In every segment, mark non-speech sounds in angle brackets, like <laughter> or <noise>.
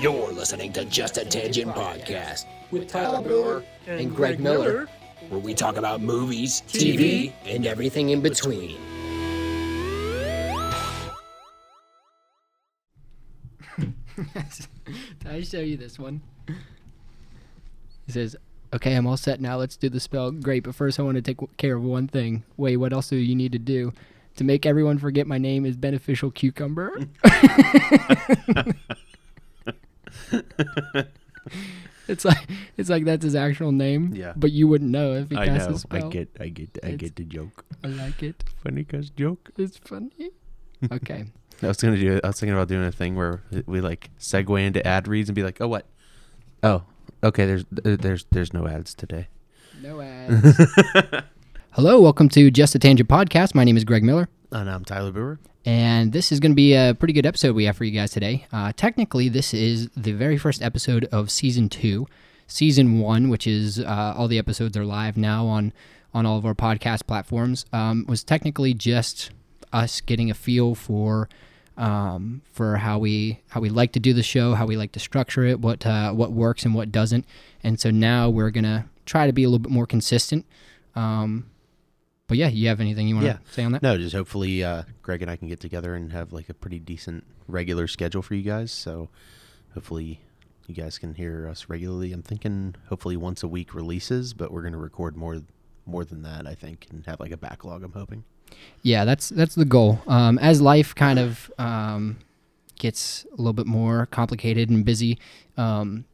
You're listening to Just a Tangent Podcast with Tyler Brewer and Greg Miller, where we talk about movies, TV, and everything in between. <laughs> Did I show you this one? He says, "Okay, I'm all set now. Let's do the spell. Great, but first I want to take care of one thing. Wait, what else do you need to do to make everyone forget my name is beneficial cucumber?" <laughs> <laughs> <laughs> it's like it's like that's his actual name. Yeah. But you wouldn't know if he I cast know. a spell. I get. I get. I It's- get the joke. I like it. <laughs> Funny cause joke. It's funny. Okay. <laughs> I was gonna do. I was thinking about doing a thing where we like segue into ad reads and be like, "Oh, what? Oh, okay. There's there's there's no ads today." No ads. Hello, welcome to Just a Tangent podcast. My name is Greg Miller. And I'm Tyler Brewer. And this is going to be a pretty good episode we have for you guys today. Uh, technically, this is the very first episode of season two. Season one, which is uh, all the episodes are live now on on all of our podcast platforms, um, was technically just us getting a feel for um, for how we how we like to do the show, how we like to structure it, what uh, what works and what doesn't. And so now we're gonna try to be a little bit more consistent. Um, but yeah, you have anything you want to Yeah. say on that? No, just hopefully uh, Greg and I can get together and have like a pretty decent regular schedule for you guys. So hopefully you guys can hear us regularly. I'm thinking hopefully once a week releases, but we're gonna record more more than that. I think and have like a backlog. I'm hoping. Yeah, that's that's the goal. Um, as life kind of um, gets a little bit more complicated and busy, um,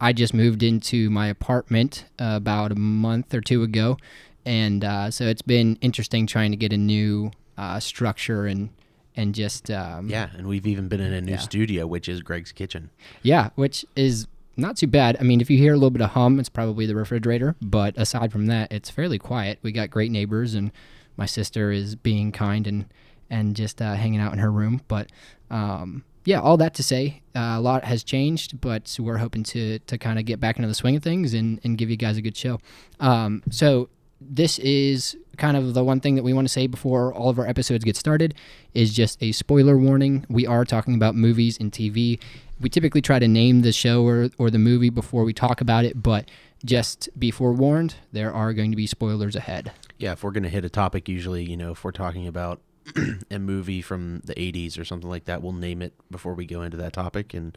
I just moved into my apartment uh, about a month or two ago, and uh, so it's been interesting trying to get a new uh, structure and and just um, Yeah, and we've even been in a new Yeah. studio, which is Greg's kitchen. yeah, which is not too bad. I mean, if you hear a little bit of hum, it's probably the refrigerator. But aside from that, it's fairly quiet. We got great neighbors, and my sister is being kind and and just uh, hanging out in her room. But um, yeah, all that to say, uh, a lot has changed, but we're hoping to to kind of get back into the swing of things and and give you guys a good show. Um, so this is kind of the one thing that we want to say before all of our episodes get started is just a spoiler warning. We are talking about movies and TV. We typically try to name the show or, or the movie before we talk about it, but just be forewarned, there are going to be spoilers ahead. Yeah, if we're gonna hit a topic, usually, you know, if we're talking about <clears throat> a movie from the '80s or something like that, we'll name it before we go into that topic. And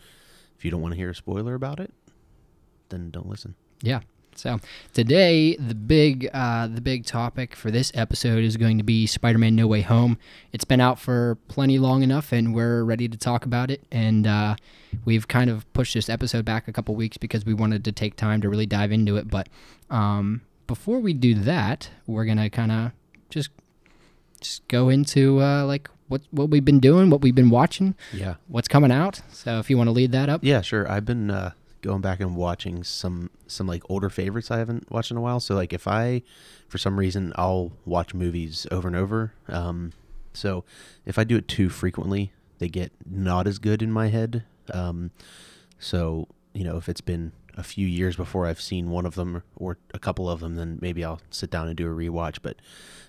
if you don't want to hear a spoiler about it, then don't listen. Yeah. So today, the big uh, the big topic for this episode is going to be Spider-Man: No Way Home. It's been out for plenty long enough, and we're ready to talk about it. And uh, we've kind of pushed this episode back a couple weeks because we wanted to take time to really dive into it. But um, before we do that, we're gonna kind of just just go into uh, like what what we've been doing, what we've been watching, Yeah, what's coming out. So if you want to lead that up, yeah, sure. I've been uh, going back and watching some some like older favorites I haven't watched in a while. So like if I, for some reason, I'll watch movies over and over. Um, so if I do it too frequently, they get not as good in my head. Um, so you know if it's been a few years before I've seen one of them or a couple of them, then maybe I'll sit down and do a rewatch. But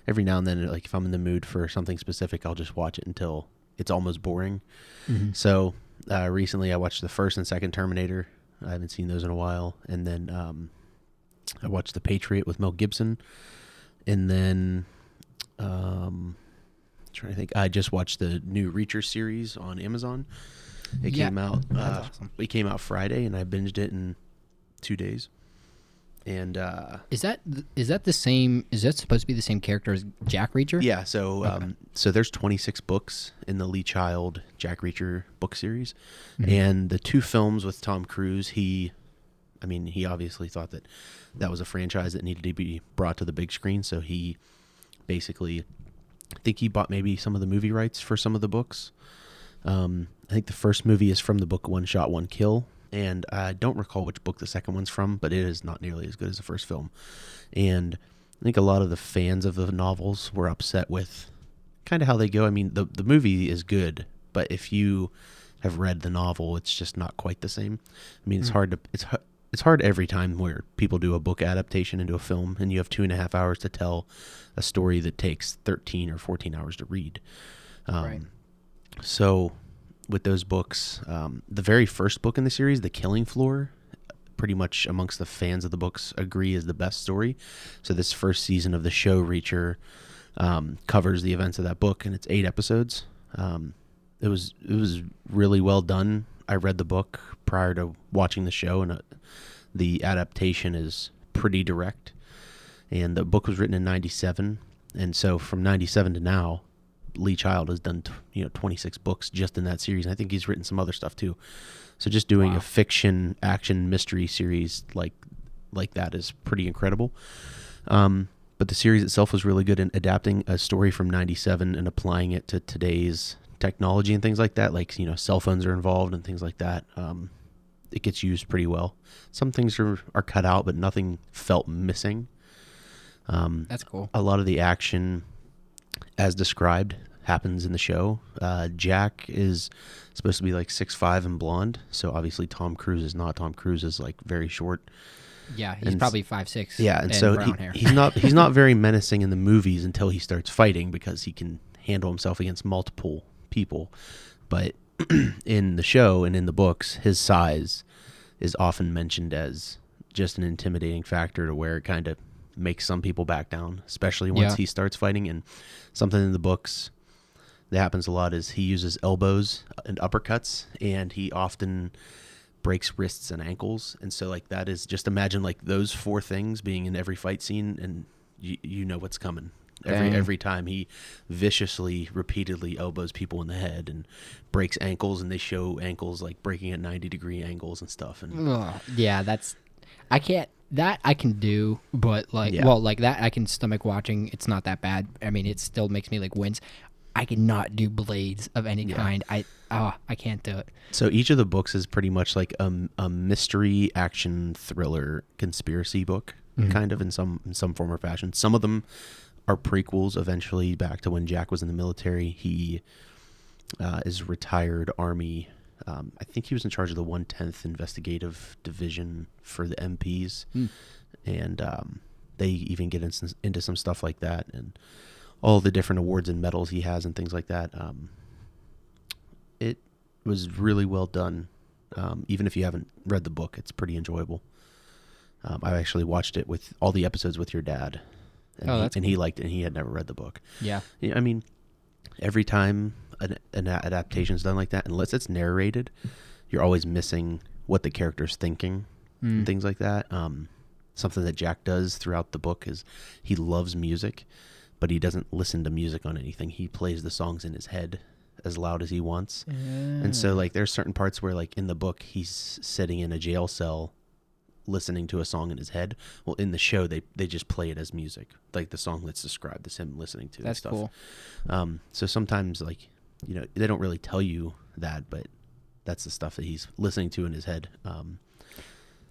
every now and then, like if I'm in the mood for something specific, I'll just watch it until it's almost boring. So uh, recently, I watched the first and second Terminator. I haven't seen those in a while, and then um, I watched The Patriot with Mel Gibson, and then um, trying to think. I just watched the new Reacher series on Amazon. It Yeah, came out. Uh, awesome. It came out Friday, and I binged it in two days. And uh, Is that is that the same? Is that supposed to be the same character as Jack Reacher? Yeah, so um, so there's 26 books in the Lee Child Jack Reacher book series, and the two films with Tom Cruise. He, I mean, he obviously thought that that was a franchise that needed to be brought to the big screen. So he basically, I think he bought maybe some of the movie rights for some of the books. Um, I think the first movie is from the book One Shot One Kill, and I don't recall which book the second one's from, but it is not nearly as good as the first film. And I think a lot of the fans of the novels were upset with kind of how they go. I mean, the the movie is good, but if you have read the novel, it's just not quite the same. I mean, it's hard to it's it's hard every time where people do a book adaptation into a film, and you have two and a half hours to tell a story that takes thirteen or fourteen hours to read. Um, Right. So, with those books, um, the very first book in the series, The Killing Floor, pretty much amongst the fans of the books agree is the best story. So this first season of the show, Reacher, um, covers the events of that book, and it's eight episodes. Um, it was it was really well done. I read the book prior to watching the show, and uh, the adaptation is pretty direct. And the book was written in '97, and so from '97 to now, Lee Child has done you know 26 books just in that series. And I think he's written some other stuff too. So just doing Wow. a fiction action mystery series like like that is pretty incredible. Um, but the series itself was really good in adapting a story from 97 and applying it to today's technology and things like that. Like, you know, cell phones are involved and things like that. Um, it gets used pretty well. Some things are, are cut out, but nothing felt missing. Um, That's cool. a lot of the action, as described, happens in the show. Uh, Jack is supposed to be like six five and blonde, so obviously Tom Cruise is not. Tom Cruise is like very short. Yeah, he's and probably five six. Yeah, and, so he, he's not <laughs> he's not very menacing in the movies until he starts fighting because he can handle himself against multiple people. But <clears throat> in the show and in the books, his size is often mentioned as just an intimidating factor to where it kind of makes some people back down, especially once Yeah. he starts fighting. And something in the books that happens a lot is he uses elbows and uppercuts, and he often breaks wrists and ankles. And so, like, that is just imagine like those four things being in every fight scene, and you, you know what's coming. Every Dang. every time he viciously, repeatedly elbows people in the head and breaks ankles, and they show ankles like breaking at ninety degree angles and stuff. And Ugh, yeah, that's I can't that I can do, but like Yeah. well, like that I can stomach watching. It's not that bad. I mean, it still makes me like wince. I cannot do blades of any kind. I oh, I can't do it. So each of the books is pretty much like a, a mystery action thriller conspiracy book, kind of in some in some form or fashion. Some of them are prequels, eventually back to when Jack was in the military. He uh, is retired army. Um, I think he was in charge of the 110th Investigative Division for the MPs, and um, they even get into, into some stuff like that and all the different awards and medals he has and things like that. Um, it was really well done. Um, even if you haven't read the book, it's pretty enjoyable. Um, I actually watched it with all the episodes with your dad, and, Oh, he, and he liked it. and He had never read the book. Yeah, I mean, every time an, an adaptation is done like that, unless it's narrated, you're always missing what the character's thinking Mm. and things like that. Um, something that Jack does throughout the book is he loves music, but he doesn't listen to music on anything. He plays the songs in his head as loud as he wants. And so like there's certain parts where like in the book he's sitting in a jail cell listening to a song in his head. Well, in the show they they just play it as music. Like the song that's described as him listening to and That's stuff. cool. Um so sometimes like you know, they don't really tell you that, but that's the stuff that he's listening to in his head. Um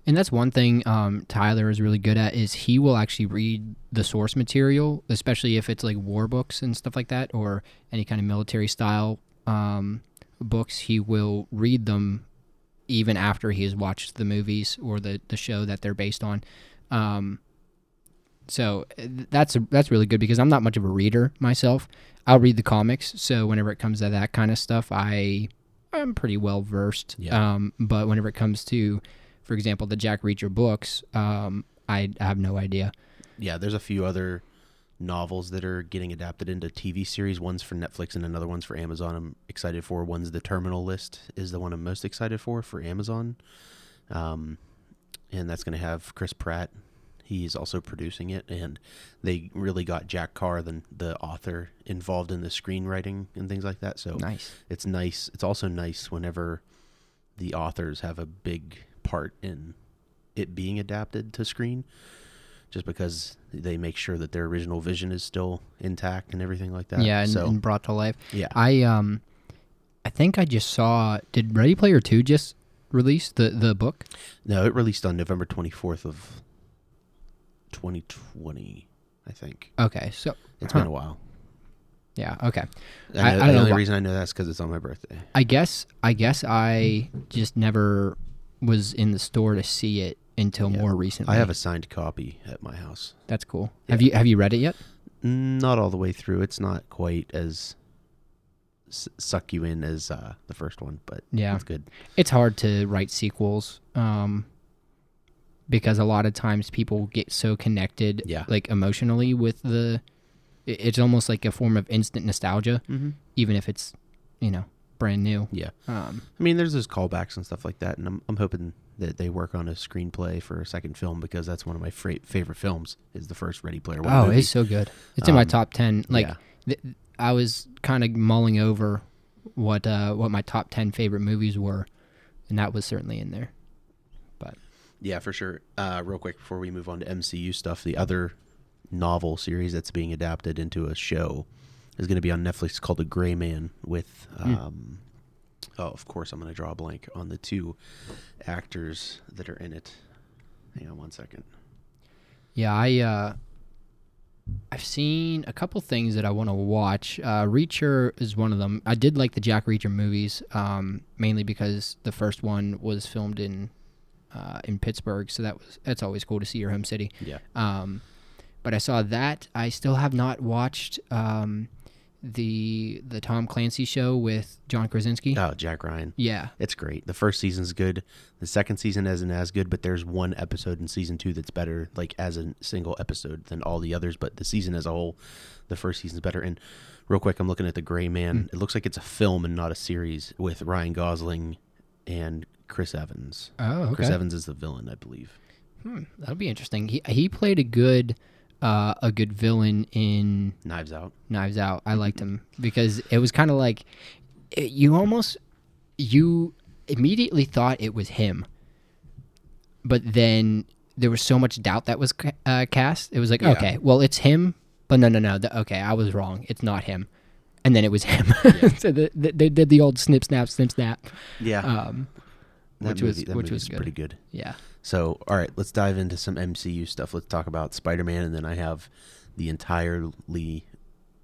And that's one thing um, Tyler is really good at is he will actually read the source material, especially if it's like war books and stuff like that, or any kind of military style um, books. He will read them even after he has watched the movies or the, the show that they're based on. Um, so uh, that's that's really good because I'm not much of a reader myself. I'll read the comics, so whenever it comes to that kind of stuff, I I'm pretty well versed. Yeah. Um, but whenever it comes to, for example, the Jack Reacher books, um, I have no idea. yeah, there's a few other novels that are getting adapted into TV series. One's for Netflix and another one's for Amazon. I'm excited for. One's the Terminal List is the one I'm most excited for for Amazon, um, and that's going to have Chris Pratt. He's also producing it, and they really got Jack Carr, the the author, involved in the screenwriting and things like that. So Nice. it's nice. It's also nice whenever the authors have a big part in it being adapted to screen, just because they make sure that their original vision is still intact and everything like that. yeah, and, so and brought to life. yeah, I um, I think I just saw. Did Ready Player Two just release the the book? no, it released on November twenty fourth of twenty twenty. I think Okay, so it's Huh. been a while. yeah, okay. I I- know, I don't the know only why- reason I know that's because it's on my birthday. I guess I guess I just never was in the store to see it until Yeah. more recently. I have a signed copy at my house. That's cool. Have you have you read it yet? Not all the way through. It's not quite as suck you in as uh, the first one, but Yeah. it's good. it's hard to write sequels um, because a lot of times people get so connected Yeah. like emotionally with the it's almost like a form of instant nostalgia Mm-hmm. even if it's you know brand new Yeah, um, I mean, there's those callbacks and stuff like that, and I'm I'm hoping that they work on a screenplay for a second film because that's one of my fra- favorite films. Is the first Ready Player One oh movie. it's so good it's in my Um, top 10 like yeah. th- i was kind of mulling over what uh what my top 10 favorite movies were and that was certainly in there Yeah, for sure. Uh, real quick before we move on to MCU stuff, the other novel series that's being adapted into a show is going to be on Netflix called The Gray Man with, um, oh, of course, I'm going to draw a blank on the two actors that are in it. Hang on one second. Yeah, I uh I've seen a couple things that I want to watch. Uh Reacher is one of them. I did like the Jack Reacher movies, um, mainly because the first one was filmed in uh, in Pittsburgh, so that was that's always cool to see your home city. Yeah. Um, but I saw that. I still have not watched um, the the Tom Clancy show with John Krasinski. Oh, Jack Ryan. yeah. It's great. The first season's good. The second season isn't as good, but there's one episode in season two that's better, like as a single episode than all the others. But the season as a whole, the first season's better. And real quick, I'm looking at the Gray Man. It looks like it's a film and not a series with Ryan Gosling and Chris Evans. Oh, okay. Chris Evans is the villain, I believe. Hmm, that'll be interesting. He he played a good uh, a good villain in Knives Out. Knives Out. I liked him because it was kind of like it, you almost you immediately thought it was him, but then there was so much doubt that was ca- uh, cast. It was like, Yeah. okay, well, it's him, but no, no, no. The, okay, I was wrong. It's not him, and then it was him. <laughs> so the, the, they did the old snip, snap, snip, snap. Yeah. Um, that which was- that which was good. pretty good. yeah. So, all right, let's dive into some MCU stuff. Let's talk about Spider Man, and then I have the entirely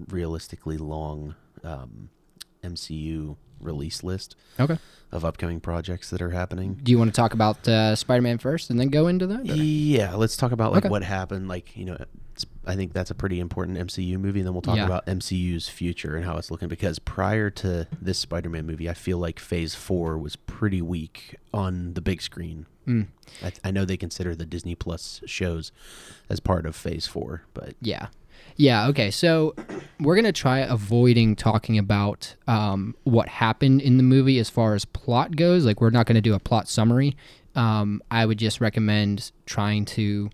realistically long um, MCU release list Okay. of upcoming projects that are happening. Do you want to talk about uh, Spider-Man first, and then go into that? or- Yeah, let's talk about like Okay. what happened. Like, you know, I think that's a pretty important MCU movie. And then we'll talk Yeah. about MCU's future and how it's looking. Because prior to this Spider Man movie, I feel like Phase Four was pretty weak on the big screen. Mm. I, I know they consider the Disney Plus shows as part of Phase Four, but Yeah. Yeah, okay. So we're going to try avoiding talking about um, what happened in the movie as far as plot goes. Like, we're not going to do a plot summary. Um, I would just recommend trying to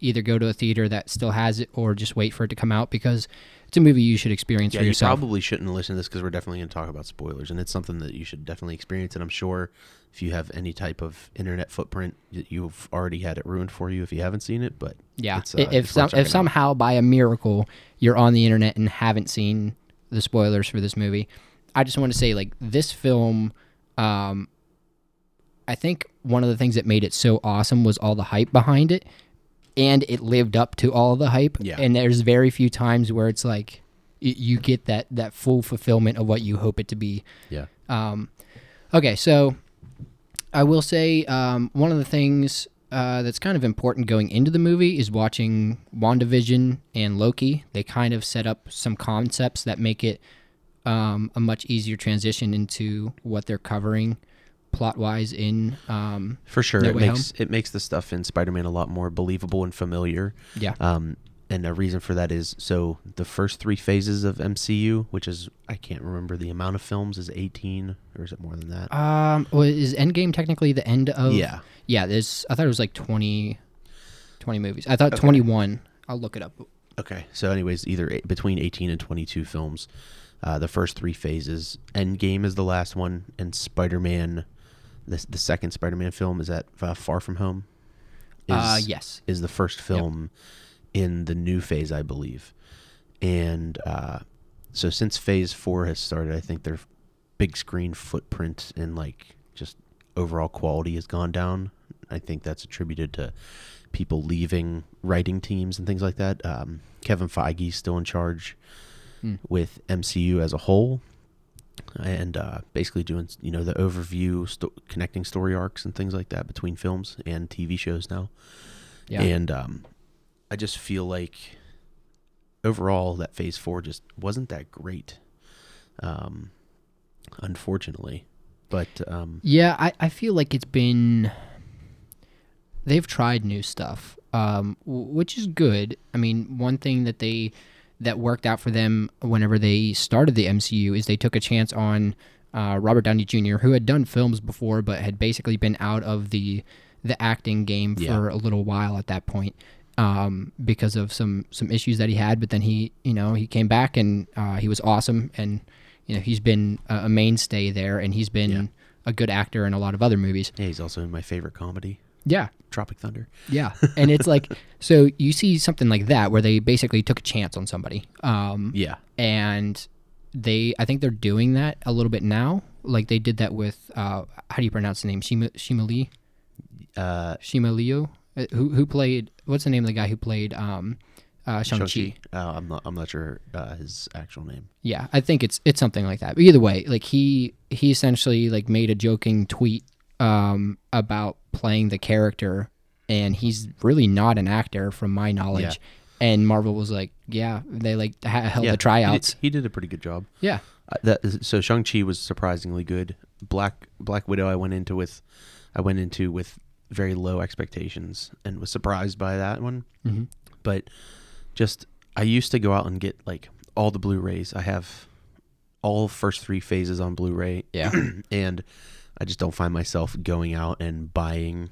either go to a theater that still has it or just wait for it to come out because it's a movie you should experience yeah, for you probably shouldn't listen to this because we're definitely going to talk about spoilers, and it's something that you should definitely experience. And I'm sure if you have any type of internet footprint, you've already had it ruined for you if you haven't seen it. But yeah. it's, uh, if, some, if somehow by a miracle you're on the internet and haven't seen the spoilers for this movie, I just want to say, like, this film. Um, I think one of the things that made it so awesome was all the hype behind it, and it lived up to all the hype. Yeah. And there's very few times where it's like y- you get that that full fulfillment of what you hope it to be. yeah, Um, okay, so I will say um, one of the things uh, that's kind of important going into the movie is watching WandaVision and Loki. They kind of set up some concepts that make it um, a much easier transition into what they're covering plot wise in. Um, for sure, No it makes it makes the stuff in Spider-Man a lot more believable and familiar. yeah. Um, and a reason for that is so the first three phases of MCU, which is I can't remember the amount of films, is 18 or is it more than that? Um, well, is Endgame technically the end of? yeah, Yeah, there's. I thought it was like 20, 20 movies. I thought 21. I'll look it up. Okay. So, anyways, either eight, between 18 and 22 films, uh, the first three phases. Endgame is the last one, and Spider Man, the, the second Spider Man film, is that uh, Far From Home? Is, Uh, yes. Is the first film in the new phase, I believe. And uh, so, since phase four has started, I think their big screen footprint and like just overall quality has gone down. I think that's attributed to people leaving writing teams and things like that. Um, Kevin Feige's still in charge Hmm. with MCU as a whole, and uh, basically doing you know the overview, sto- connecting story arcs and things like that between films and TV shows now. Yeah. And um, I just feel like overall that Phase Four just wasn't that great. Um, unfortunately. But um, Yeah, I, I feel like it's been. They've tried new stuff, um, which is good. I mean, one thing that they that worked out for them whenever they started the MCU is they took a chance on uh, Robert Downey Jr., who had done films before but had basically been out of the the acting game Yeah. for a little while at that point um, because of some some issues that he had. But then he, you know, he came back and uh, he was awesome, and you know, he's been a, mainstay there, and he's been Yeah. a good actor in a lot of other movies. yeah, he's also in my favorite comedy, Yeah, Tropic Thunder. yeah, and it's like <laughs> so you see something like that where they basically took a chance on somebody, um, Yeah, and they I think they're doing that a little bit now. Like they did that with uh, how do you pronounce the name Shima Shima Lee uh, Shima Liu uh, who who played what's the name of the guy who played um, uh, Shang Chi. Shang-Chi. Uh, I'm not. I'm not sure uh, his actual name. Yeah, I think it's it's something like that. But either way, like he he essentially like made a joking tweet um about playing the character and he's really not an actor from my knowledge. Yeah. And Marvel was like, yeah, they like ha- held yeah, the tryouts. He did, he did a pretty good job. Yeah. Uh, that so Shang Chi was surprisingly good. Black Black Widow, I went into with, I went into with very low expectations and was surprised by that one. Mhm. But just I used to go out and get like all the Blu-rays. I have all first three phases on Blu-ray. Yeah. <clears throat> and I just don't find myself going out and buying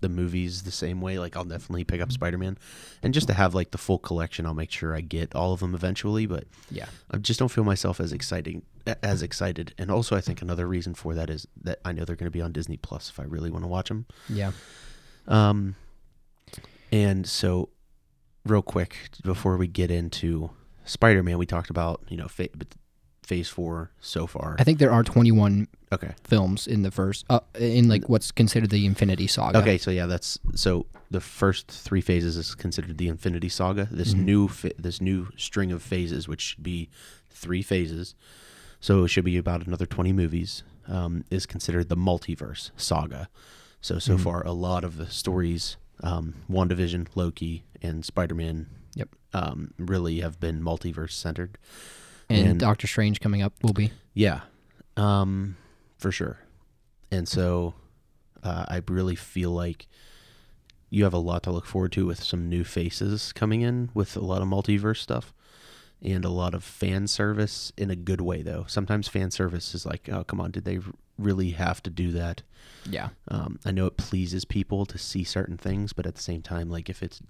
the movies the same way. Like I'll definitely pick up Spider-Man, and just to have like the full collection, I'll make sure I get all of them eventually. But Yeah. I just don't feel myself as exciting as excited. And also, I think another reason for that is that I know they're going to be on Disney Plus if I really want to watch them. Yeah. Um, and so, real quick before we get into Spider-Man, we talked about you know fa- Phase Four so far. I think there are 21 Okay. films in the first uh, in like what's considered the Infinity Saga. Okay, so yeah, that's so the first three phases is considered the Infinity Saga. This Mhm. new fi- this new string of phases, which should be three phases, so it should be about another twenty movies, um, is considered the multiverse saga. So so Mhm. far, a lot of the stories, um, WandaVision, Loki, and Spider Man, Yep. um, really have been multiverse centered. And, and- Doctor Strange coming up will be. Yeah, um, for sure. And so uh, I really feel like you have a lot to look forward to with some new faces coming in with a lot of multiverse stuff and a lot of fan service in a good way, though. Sometimes fan service is like, oh, come on, did they really have to do that? Yeah. Um, I know it pleases people to see certain things, but at the same time, like if it's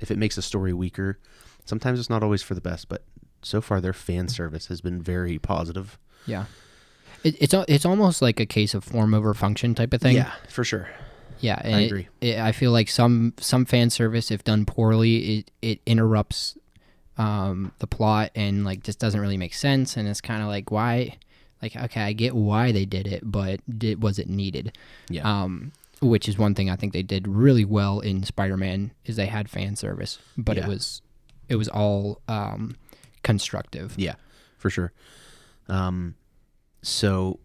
if it makes a story weaker, sometimes it's not always for the best. But so far, their fan service has been very positive. Yeah. It, it's it's almost like a case of form over function type of thing. Yeah, for sure. Yeah, I it- agree. It, I feel like some some fan service, if done poorly, it it interrupts um, the plot and like just doesn't really make sense. And it's kind of like why, like okay, I get why they did it, but did was it needed? Yeah. Um, which is one thing I think they did really well in Spider-Man is they had fan service, but it was it was all um, constructive. Yeah, for sure. Um, so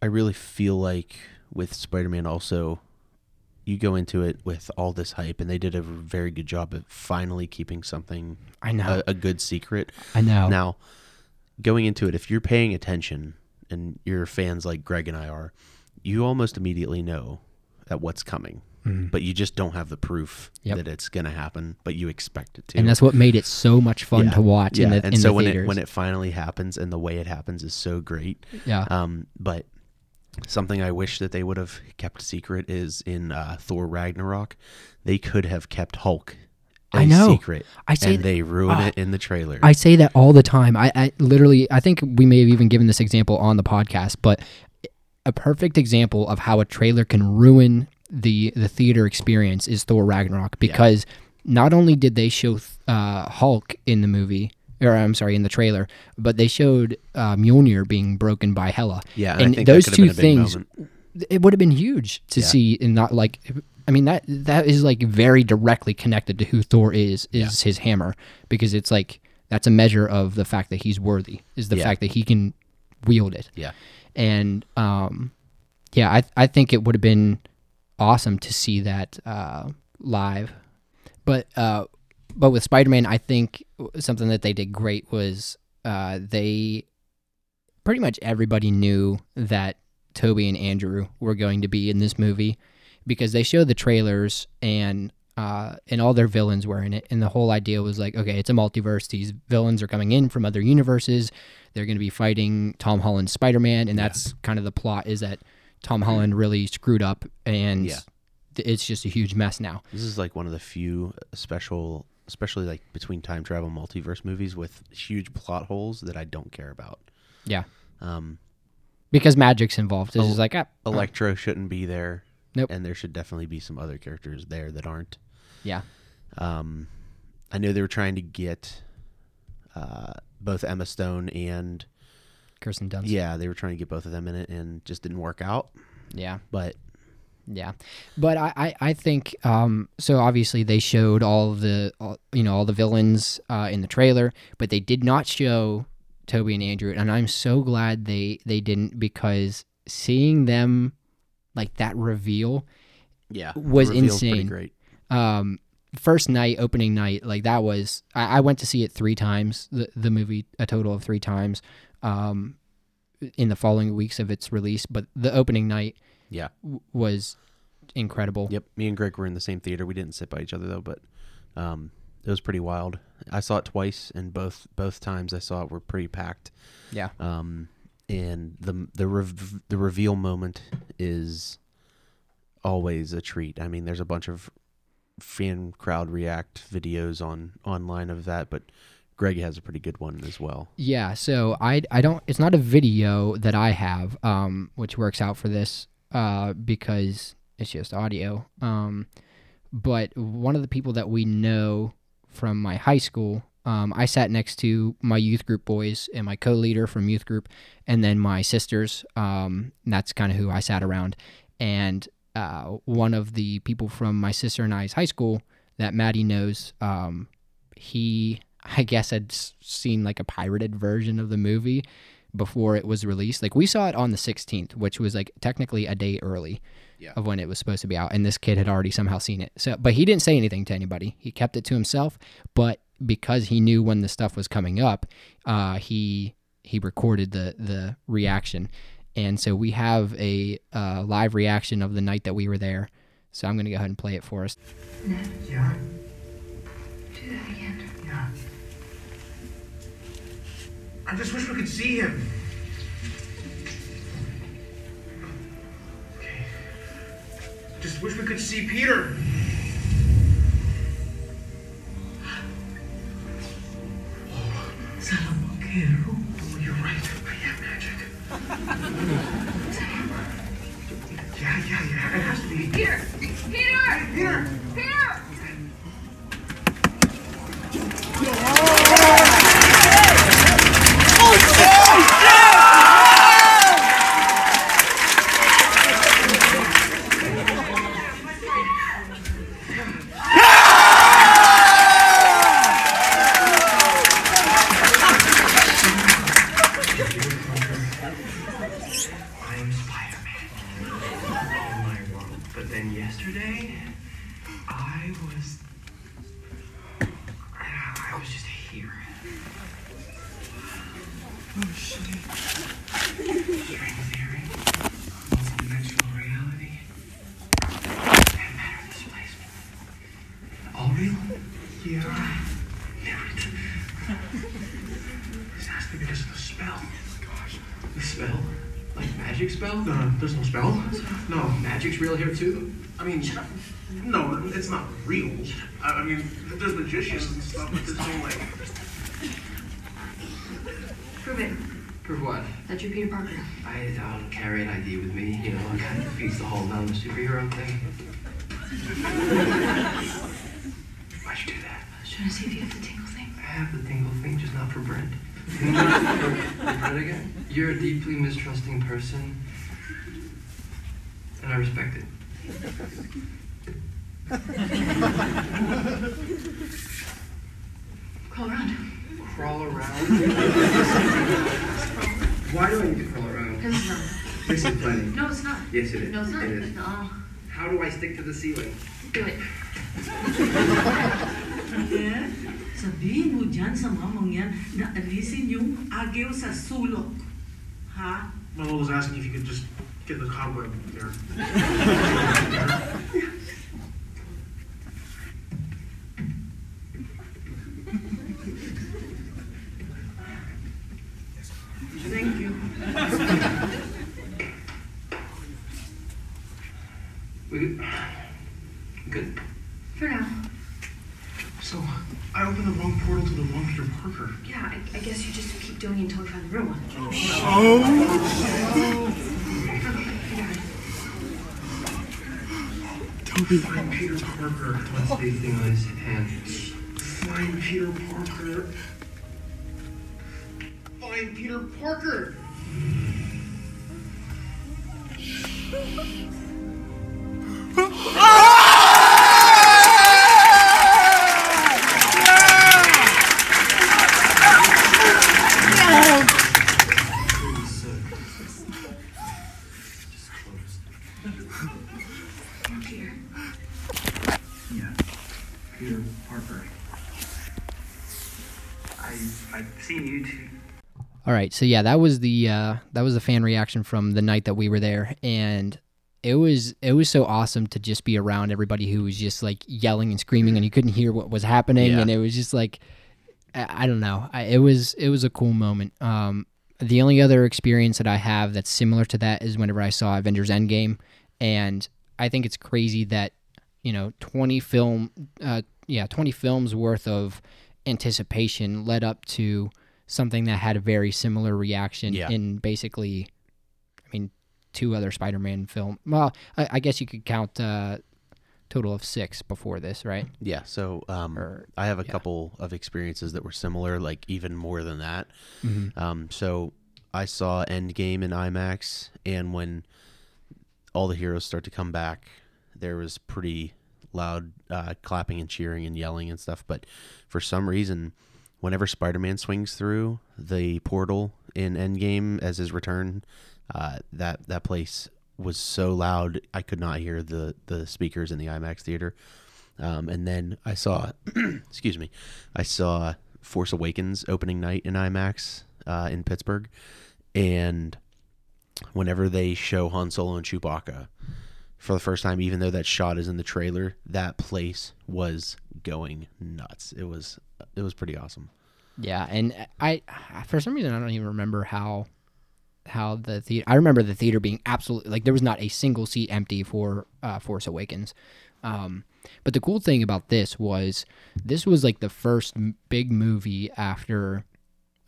I really feel like with Spider-Man also, you go into it with all this hype, and they did a very good job of finally keeping something I know. a, a good secret. I know. Now, going into it, if you're paying attention and you're fans like Greg and I are, you almost immediately know that what's coming, Mhm. but you just don't have the proof Yep. that it's going to happen, but you expect it to. and that's what made it so much fun Yeah. to watch in the and so the when theaters. it when it finally happens and the way it happens is so great. yeah. Um, but something I wish that they would have kept secret is in uh, Thor Ragnarok, they could have kept Hulk. a I know. secret, I say and they ruin ah. it in the trailer. I say that all the time. I, I literally, I think we may have even given this example on the podcast, but a perfect example of how a trailer can ruin the the theater experience is Thor Ragnarok because not only did they show uh, Hulk in the movie, or I'm sorry, in the trailer, but they showed uh, Mjolnir being broken by Hela. yeah, and think those two been a big things it would have been huge to Yeah. see and not like I mean that that is like very directly connected to who Thor is is his hammer because it's like that's a measure of the fact that he's worthy is the Yeah. fact that he can wield it Yeah, and um yeah I I think it would have been awesome to see that uh live but uh but with Spider-Man I think something that they did great was uh they pretty much everybody knew that Tobey and Andrew were going to be in this movie because they showed the trailers and uh, and all their villains were in it. And the whole idea was like, okay, it's a multiverse. These villains are coming in from other universes. They're going to be fighting Tom Holland's Spider Man, and that's kind of the plot is that Tom Holland really screwed up, and Yeah. th- it's just a huge mess now. This is like one of the few special, especially like between time travel multiverse movies with huge plot holes that I don't care about. Yeah, Um, because magic's involved. It's just like, ah, Electro shouldn't be there. Nope. And there should definitely be some other characters there that aren't. yeah, Um, I know they were trying to get uh, both Emma Stone and Kirsten Dunst. yeah, they were trying to get both of them in it, and just didn't work out. yeah. But Yeah, but I, I, I think um, so. Obviously, they showed all the all, you know all the villains uh, in the trailer, but they did not show Tobey and Andrew, and I'm so glad they they didn't because seeing them like that reveal yeah, Was the reveal's pretty insane. Great. um, first night opening night like that was I, I went to see it three times the the movie a total of three times um, in the following weeks of its release, but the opening night Yeah. w- was incredible. Yep. Me and Greg were in the same theater. We didn't sit by each other though, but um, it was pretty wild. I saw it twice, and both both times I saw it were pretty packed. Yeah. Um, and the the rev- the reveal moment is always a treat. I mean, there's a bunch of fan crowd react videos on online of that, but Greg has a pretty good one as well. Yeah, so I I don't it's not a video that I have um which works out for this uh because it's just audio. Um but one of the people that we know from my high school um, I sat next to my youth group boys and my co-leader from youth group, and then my sisters. Um, that's kind of who I sat around. And uh, one of the people from my sister and I's high school that Maddie knows, um, he I guess had s- seen like a pirated version of the movie before it was released. Like we saw it on the 16th, which was like technically a day early Yeah. of when it was supposed to be out, and this kid had already somehow seen it. So, but he didn't say anything to anybody. He kept it to himself. But because he knew when the stuff was coming up, uh, he he recorded the the reaction, and so we have a uh, live reaction of the night that we were there. So I'm gonna go ahead and play it for us. Yeah, Do that again. I just wish we could see him. Okay. Just wish we could see Peter. Oh, you're right. Oh, I am magic. yeah, yeah, yeah. It has to be. Peter! Peter! Peter! Peter! I'm Spider-Man. In my world. But then yesterday, I was. I was just here. Oh shit. String theory. Multidimensional reality. And matter displacement. All real? Yeah. This has to be because of the spell. Gosh. The spell? Like magic spell? No, there's no spell. No. Magic's real here too? I mean, no, it's not real. I I mean, there's magicians and stuff, but this thing like. Prove it. Prove what? That you're Peter Parker. I don't carry an ID with me. You know, it kind of defeats the whole non superhero thing. Why'd you do that? I was trying to see if you have the tingle thing. I have the tingle thing, just not for Brent. <laughs> for Brent again? You're a deeply mistrusting person, and I respect it. <laughs> Crawl around. Crawl around. <laughs> Why do I need to crawl around? Because it's not. This is funny. No, it's not. Yes, it is. No, it's not. It is. No. How do I stick to the ceiling? Do it. Eh, sabihin mo dyan sa mamang yan na alisin yung agaw sa sulok. Huh? My Lola was asking if you could just get the cobweb there. Thank you. We good? Good. For now. So, I opened the wrong portal to the wrong Peter Parker. Yeah, I, I guess you just keep doing it until we find the real one. Toby, find Peter Parker. What's the thing on his hand? Find Peter Parker. Find Peter Parker. Peter. <laughs> Ah! All right, so yeah, that was the uh, that was the fan reaction from the night that we were there, and it was it was so awesome to just be around everybody who was just like yelling and screaming, and you couldn't hear what was happening, Yeah. and it was just like I, I don't know, I, it was it was a cool moment. Um, the only other experience that I have that's similar to that is whenever I saw Avengers Endgame, and I think it's crazy that you know twenty film, uh, yeah, twenty films worth of anticipation led up to something that had a very similar reaction Yeah. in basically, I mean, two other Spider-Man film. Well, I, I guess you could count uh, total of six before this, right? Yeah, so um, Or- I have a yeah. couple of experiences that were similar, like even more than that. Mm-hmm. Um, so I saw Endgame in IMAX, and when all the heroes start to come back, there was pretty loud uh, clapping and cheering and yelling and stuff. But for some reason, whenever Spider-Man swings through the portal in Endgame as his return, uh, that that place was so loud I could not hear the the speakers in the IMAX theater. Um, and then I saw, <clears throat> excuse me, I saw Force Awakens opening night in IMAX uh, in Pittsburgh, and whenever they show Han Solo and Chewbacca for the first time, even though that shot is in the trailer, that place was going nuts. It was it was pretty awesome. Yeah, and I for some reason I don't even remember how how the theater. I remember the theater being absolutely like there was not a single seat empty for uh, Force Awakens. Um, but the cool thing about this was this was like the first big movie after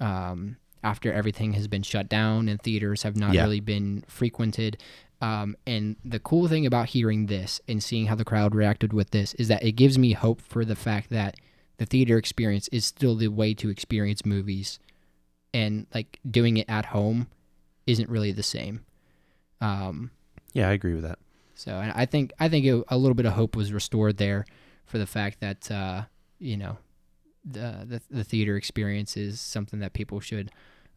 um, after everything has been shut down and theaters have not Yeah. really been frequented. Um, and the cool thing about hearing this and seeing how the crowd reacted with this is that it gives me hope for the fact that the theater experience is still the way to experience movies, and like doing it at home isn't really the same. Um, Yeah, I agree with that. so and I think I think it, a little bit of hope was restored there for the fact that uh, you know the, the the theater experience is something that people should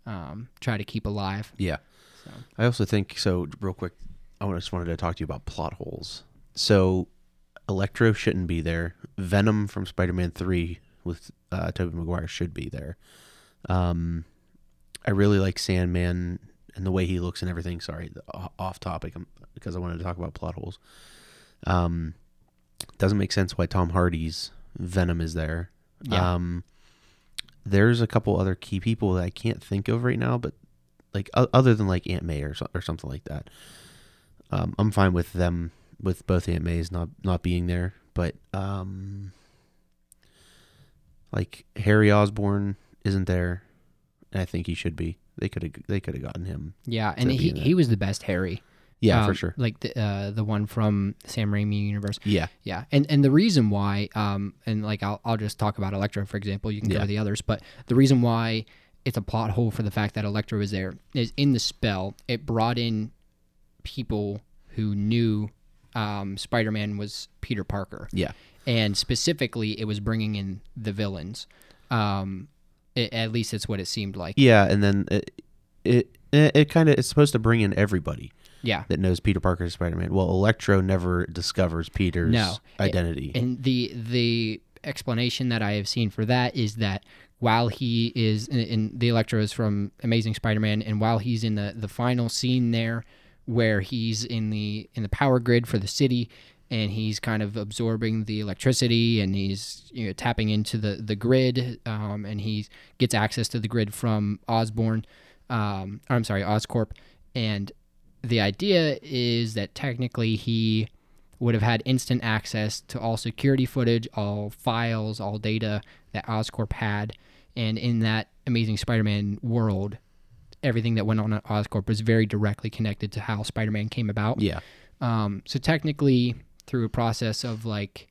um, try to keep alive. Yeah. So. I also think so. Real quick, I just wanted to talk to you about plot holes. So, Electro shouldn't be there. Venom from Spider-Man Three with uh, Tobey Maguire should be there. Um, I really like Sandman and the way he looks and everything. Sorry, off topic um, because I wanted to talk about plot holes. Um, doesn't make sense why Tom Hardy's Venom is there. Yeah. Um, there's a couple other key people that I can't think of right now, but like other than like Aunt May or or something like that. Um, I'm fine with them with both Aunt Mays not not being there, but um, like Harry Osborn isn't there, and I think he should be. They could have they could have gotten him. Yeah, and he, he was the best Harry. Yeah, for Um, sure. Like the uh, the one from Sam Raimi universe. Yeah, Yeah, and and the reason why, um, and like I'll I'll just talk about Electro for example. You can cover Yeah. the others, but the reason why it's a plot hole for the fact that Electro is there is in the spell. It brought in people who knew um, Spider-Man was Peter Parker, yeah, and specifically, it was bringing in the villains. Um, it, at least it's what it seemed like. yeah, and then it it it, kind of it's supposed to bring in everybody Yeah, that knows Peter Parker is Spider Man. Well, Electro never discovers Peter's No. identity. And the the explanation that I have seen for that is that while he is in, in the Electro is from Amazing Spider-Man, and while he's in the the final scene there, where he's in the in the power grid for the city, and he's kind of absorbing the electricity, and he's you know tapping into the the grid, um, and he gets access to the grid from Osborn, um, I'm sorry, Oscorp, and the idea is that technically he would have had instant access to all security footage, all files, all data that Oscorp had. And in that Amazing Spider Man world, everything that went on at Oscorp was very directly connected to how Spider Man came about. Yeah. Um, so technically, through a process of like,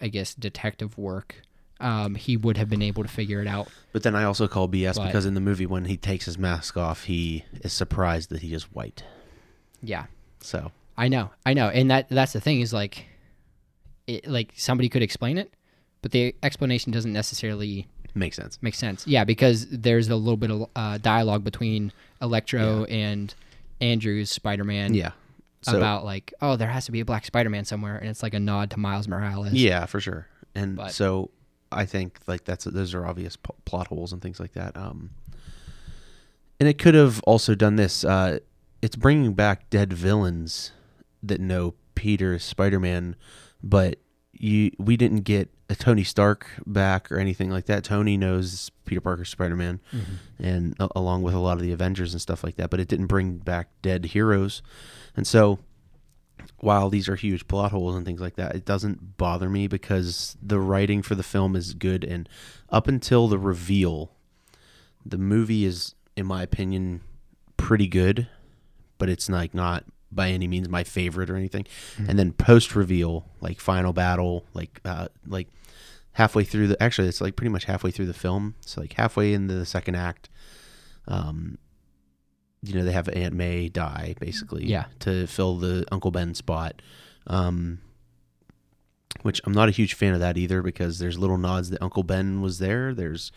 I guess, detective work, um, he would have been able to figure it out. But then I also call BS But- because in the movie when he takes his mask off, he is surprised that he is white. Yeah. So I know, I know, and that that's the thing is like, it like somebody could explain it, but the explanation doesn't necessarily makes sense. make sense. Yeah, because there's a little bit of uh, dialogue between Electro and Andrew's Spider-Man. Yeah. So about like, oh, there has to be a black Spider-Man somewhere, and it's like a nod to Miles Morales. yeah, for sure. And But- so I think like that's those are obvious p- plot holes and things like that. Um, and it could have also done this. Uh, it's bringing back dead villains that know Peter is Spider-Man, but you we didn't get Tony Stark back or anything like that. Tony knows Peter Parker, Spider-Man, mm-hmm. and a- along with a lot of the Avengers and stuff like that. But it didn't bring back dead heroes, and so while these are huge plot holes and things like that, it doesn't bother me because the writing for the film is good. And up until the reveal, the movie is, in my opinion, pretty good, but it's like not by any means my favorite or anything. And then post reveal, like final battle, like uh, like halfway through the actually it's like pretty much halfway through the film. So like halfway into the second act, um, you know they have Aunt May die basically, Yeah. to fill the Uncle Ben spot. Um, which I'm not a huge fan of that either because there's little nods that Uncle Ben was there. There's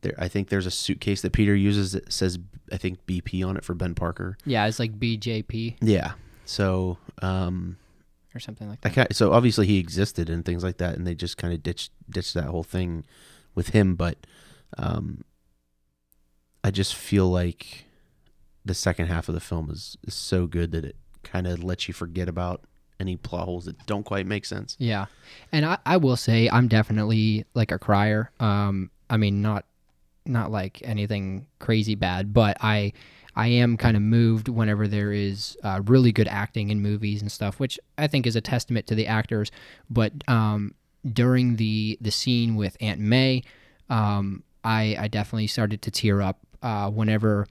there I think there's a suitcase that Peter uses that says I think BP on it for Ben Parker. Yeah, it's like BJP Yeah. So um or something like I that. kind so obviously he existed and things like that, and they just kind of ditched ditched that whole thing with him. But um, I just feel like the second half of the film is, is so good that it kind of lets you forget about any plot holes that don't quite make sense. Yeah, and I, I will say I'm definitely like a crier. Um, I mean not not like anything crazy bad, but I I am kind of moved whenever there is uh, really good acting in movies and stuff, which I think is a testament to the actors. But um, during the the scene with Aunt May, um, I I definitely started to tear up uh, whenever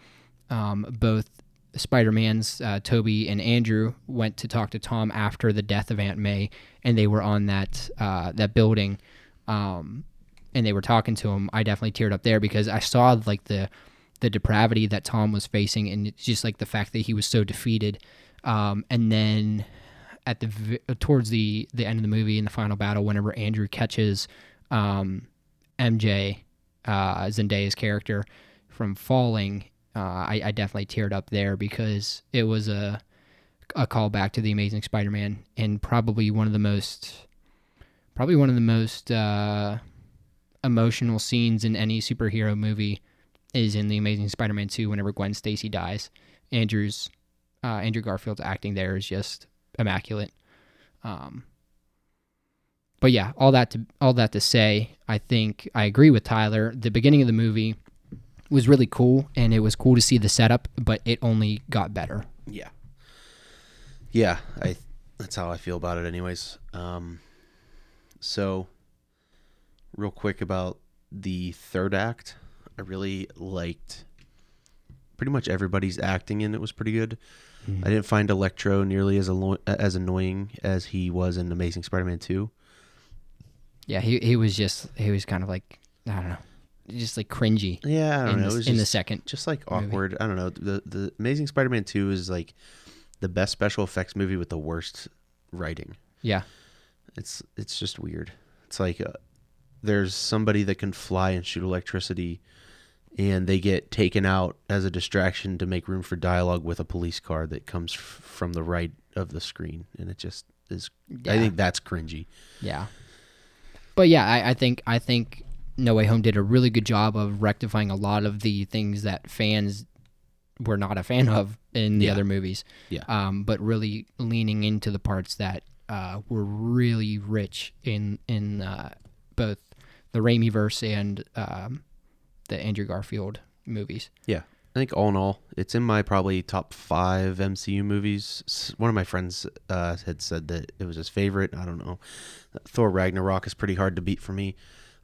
um, both Spider-Man's uh, Tobey and Andrew went to talk to Tom after the death of Aunt May, and they were on that uh, that building, um, and they were talking to him. I definitely teared up there because I saw like the the depravity that Tom was facing, and it's just like the fact that he was so defeated. Um, and then at the towards the the end of the movie in the final battle, whenever Andrew catches um, MJ uh, Zendaya's character from falling, uh, I, I definitely teared up there because it was a a callback to the Amazing Spider-Man and probably one of the most probably one of the most uh, emotional scenes in any superhero movie is in the Amazing Spider-Man 2 whenever Gwen Stacy dies. Andrew's uh, Andrew Garfield's acting there is just immaculate. Um, but yeah, all that to all that to say, I think I agree with Tyler. The beginning of the movie was really cool, and it was cool to see the setup, but it only got better. Yeah. Yeah, I that's how I feel about it anyways. Um so real quick about the third act. I really liked pretty much everybody's acting in it was pretty good. I didn't find Electro nearly as allo- as annoying as he was in Amazing Spider-Man 2. Yeah, he he was just he was kind of like I don't know, just like cringy Yeah, I don't in, know. the, it was in the second. just like movie. awkward. I don't know. The the Amazing Spider-Man 2 is like the best special effects movie with the worst writing. Yeah, It's it's just weird. It's like uh, there's somebody that can fly and shoot electricity, and they get taken out as a distraction to make room for dialogue with a police car that comes f- from the right of the screen, and it just is. I think that's cringy. yeah. But yeah, I, I think I think No Way Home did a really good job of rectifying a lot of the things that fans were not a fan <laughs> of in the Yeah. other movies. Yeah. Um, but really leaning into the parts that uh, were really rich in in uh, both the Raimi verse and um, the Andrew Garfield movies. Yeah. I think all in all, it's in my probably top five MCU movies. One of my friends uh, had said that it was his favorite. I don't know. Thor Ragnarok is pretty hard to beat for me.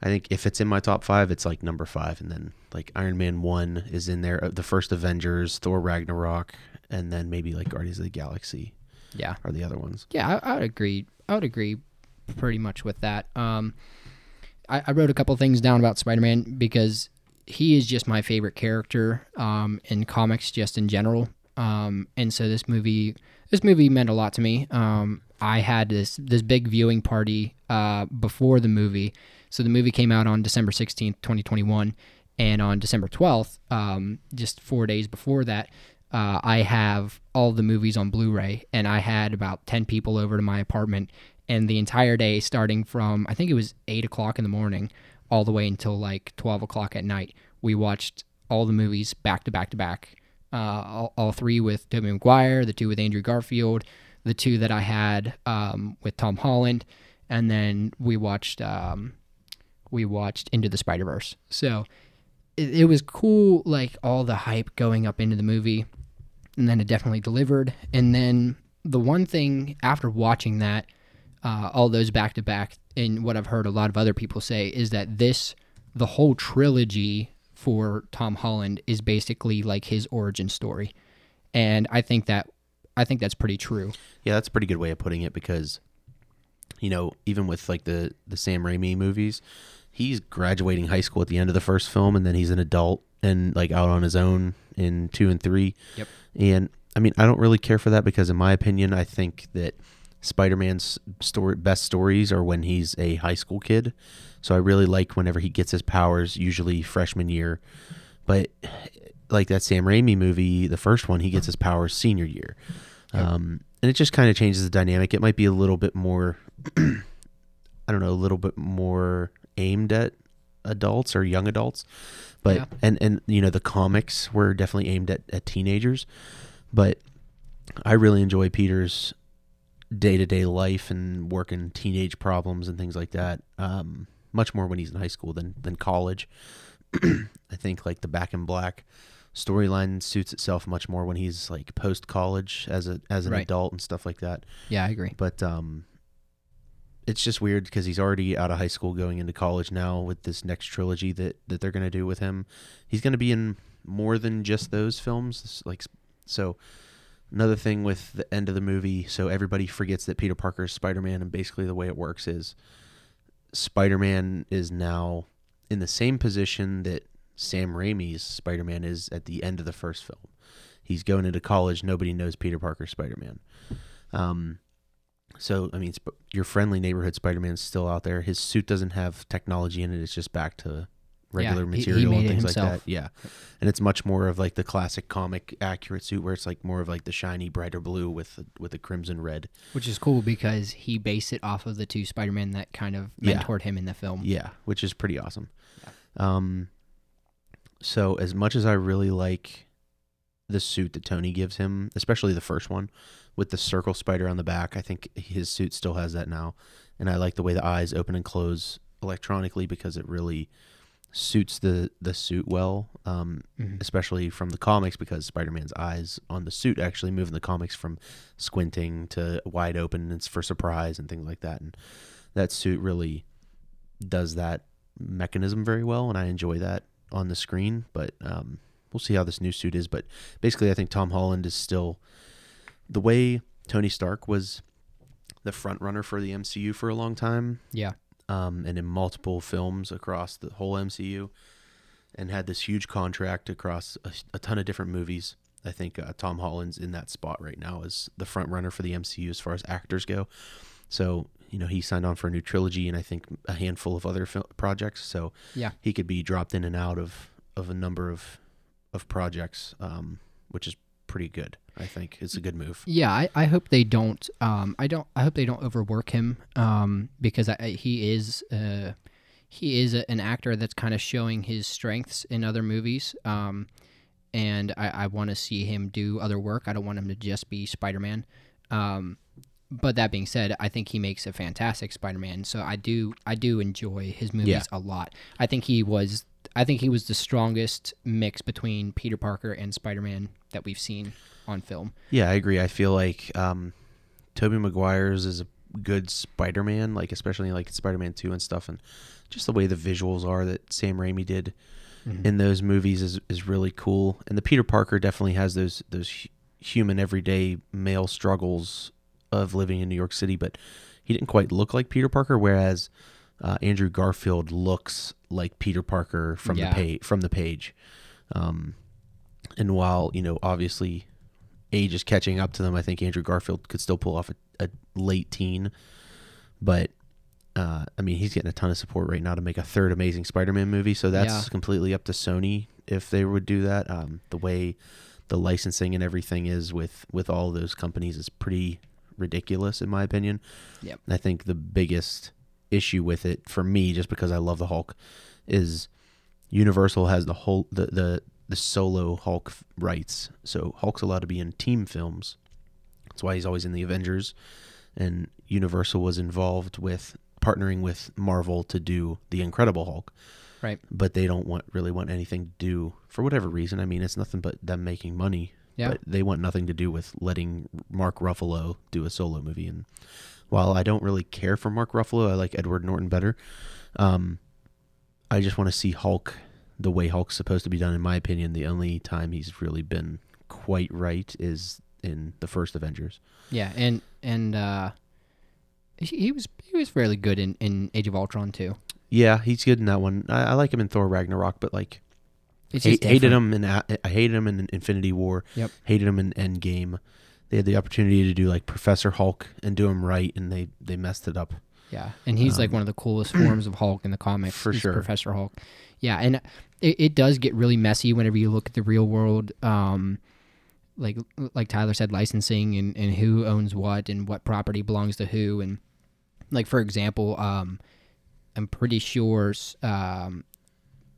I think if it's in my top five, it's like number five, and then like Iron Man one is in there. uh, The first Avengers, Thor Ragnarok, and then maybe like Guardians of the Galaxy Yeah. are the other ones. Yeah, I, I would agree. I would agree pretty much with that. Um, I, I wrote a couple things down about Spider Man because he is just my favorite character um, in comics, just in general. Um, and so this movie, this movie meant a lot to me. Um, I had this this big viewing party uh, before the movie. So the movie came out on December sixteenth, twenty twenty one, and on December twelfth, um, just four days before that, uh, I have all the movies on Blu-ray, and I had about ten people over to my apartment, and the entire day, starting from I think it was eight o'clock in the morning, all the way until like twelve o'clock at night, we watched all the movies back to back to back. Uh, all, all three with Tobey Maguire, the two with Andrew Garfield, the two that I had um, with Tom Holland, and then we watched um, we watched Into the Spider Verse. So it, it was cool, like all the hype going up into the movie, and then it definitely delivered. And then the one thing after watching that, uh, all those back to back, and what I've heard a lot of other people say is that this, the whole trilogy for Tom Holland is basically like his origin story, and I think that I think that's pretty true. Yeah, that's a pretty good way of putting it because, you know, even with like the the Sam Raimi movies, he's graduating high school at the end of the first film, and then he's an adult and like out on his own in two and three. Yep. And I mean, I don't really care for that because, in my opinion, I think that Spider-Man's story best stories are when he's a high school kid. So I really like whenever he gets his powers, usually freshman year. But like that Sam Raimi movie, the first one, he gets his powers senior year. Um, and it just kind of changes the dynamic. It might be a little bit more, <clears throat> I don't know, a little bit more aimed at adults or young adults. But Yeah. and and you know the comics were definitely aimed at, at teenagers. But I really enjoy Peter's day to day life and working teenage problems and things like that. Um, much more when he's in high school than than college. <clears throat> I think like the Back in Black storyline suits itself much more when he's like post college as a as an Right. adult and stuff like that. Yeah, I agree. But um, it's just weird because he's already out of high school going into college now with this next trilogy that that they're gonna do with him. He's gonna be in more than just those films. Like so, another thing with the end of the movie, so everybody forgets that Peter Parker is Spider Man, and basically the way it works is Spider Man is now in the same position that Sam Raimi's Spider Man is at the end of the first film. He's going into college. Nobody knows Peter Parker Spider Man. Um, so I mean, sp- your friendly neighborhood Spider Man's still out there. His suit doesn't have technology in it. It's just back to regular he material and things like that. Yeah, and it's much more of like the classic comic accurate suit, where it's like more of like the shiny, brighter blue with with the crimson red. Which is cool because he based it off of the two Spider-Man that kind of Yeah. mentored him in the film. Yeah, which is pretty awesome. Um, so as much as I really like the suit that Tony gives him, especially the first one with the circle spider on the back, I think his suit still has that now, and I like the way the eyes open and close electronically because it really suits the the suit well. Um, Mhm. especially from the comics because Spider-Man's eyes on the suit actually move in the comics from squinting to wide open it's for surprise and things like that and that suit really does that mechanism very well and I enjoy that on the screen but um, we'll see how this new suit is but basically I think Tom Holland is still the way Tony Stark was the front runner for the MCU for a long time Yeah. um, and in multiple films across the whole MCU, and had this huge contract across a, a ton of different movies. I think uh, Tom Holland's in that spot right now as the front runner for the MCU as far as actors go. So you know he signed on for a new trilogy and I think a handful of other fil- projects. So Yeah. he could be dropped in and out of of a number of of projects, um, which is pretty good. I think it's a good move. Yeah, I, I hope they don't. Um, I don't. I hope they don't overwork him. Um, because I, he is. Uh, he is a, an actor that's kind of showing his strengths in other movies. Um, and I, I want to see him do other work. I don't want him to just be Spider Man. Um, but that being said, I think he makes a fantastic Spider Man. So I do I do enjoy his movies Yeah. a lot. I think he was I think he was the strongest mix between Peter Parker and Spider Man that we've seen on film. Yeah, I agree. I feel like um, Tobey Maguire's is a good Spider-Man, like especially like Spider-Man Two and stuff, and just the way the visuals are that Sam Raimi did in those movies is is really cool. And the Peter Parker definitely has those those human everyday male struggles of living in New York City, but he didn't quite look like Peter Parker. Whereas uh, Andrew Garfield looks like Peter Parker from Yeah. the page. From the page, um, and while you know obviously age is catching up to them, I think Andrew Garfield could still pull off a, a late teen. But uh, I mean, he's getting a ton of support right now to make a third Amazing Spider-Man movie, so that's Yeah. completely up to Sony if they would do that. Um, the way the licensing and everything is with with all those companies is pretty ridiculous in my opinion. Yep. I think the biggest issue with it for me, just because I love the Hulk, is Universal has the whole the the, the solo Hulk rights. So Hulk's allowed to be in team films. That's why he's always in the Avengers. And Universal was involved with partnering with Marvel to do the Incredible Hulk. Right. But they don't want really want anything to do for whatever reason. I mean, it's nothing but them making money. Yeah. But they want nothing to do with letting Mark Ruffalo do a solo movie. And while I don't really care for Mark Ruffalo, I like Edward Norton better. Um, I just want to see Hulk the way Hulk's supposed to be done. In my opinion, the only time he's really been quite right is in the first Avengers. Yeah, and and uh, he, he was he was fairly good in, in Age of Ultron too. Yeah, he's good in that one. I, I like him in Thor Ragnarok, but like It's hate, hated him in I hated him in Infinity War. Yep. Hated him in Endgame. They had the opportunity to do like Professor Hulk and do him right, and they they messed it up. Yeah, and he's like Um, one of the coolest forms <clears throat> of Hulk in the comics. For He's sure. Professor Hulk. Yeah, and it, it does get really messy whenever you look at the real world. Um, like like Tyler said, licensing and, and who owns what and what property belongs to who, and like for example, um, I'm pretty sure um,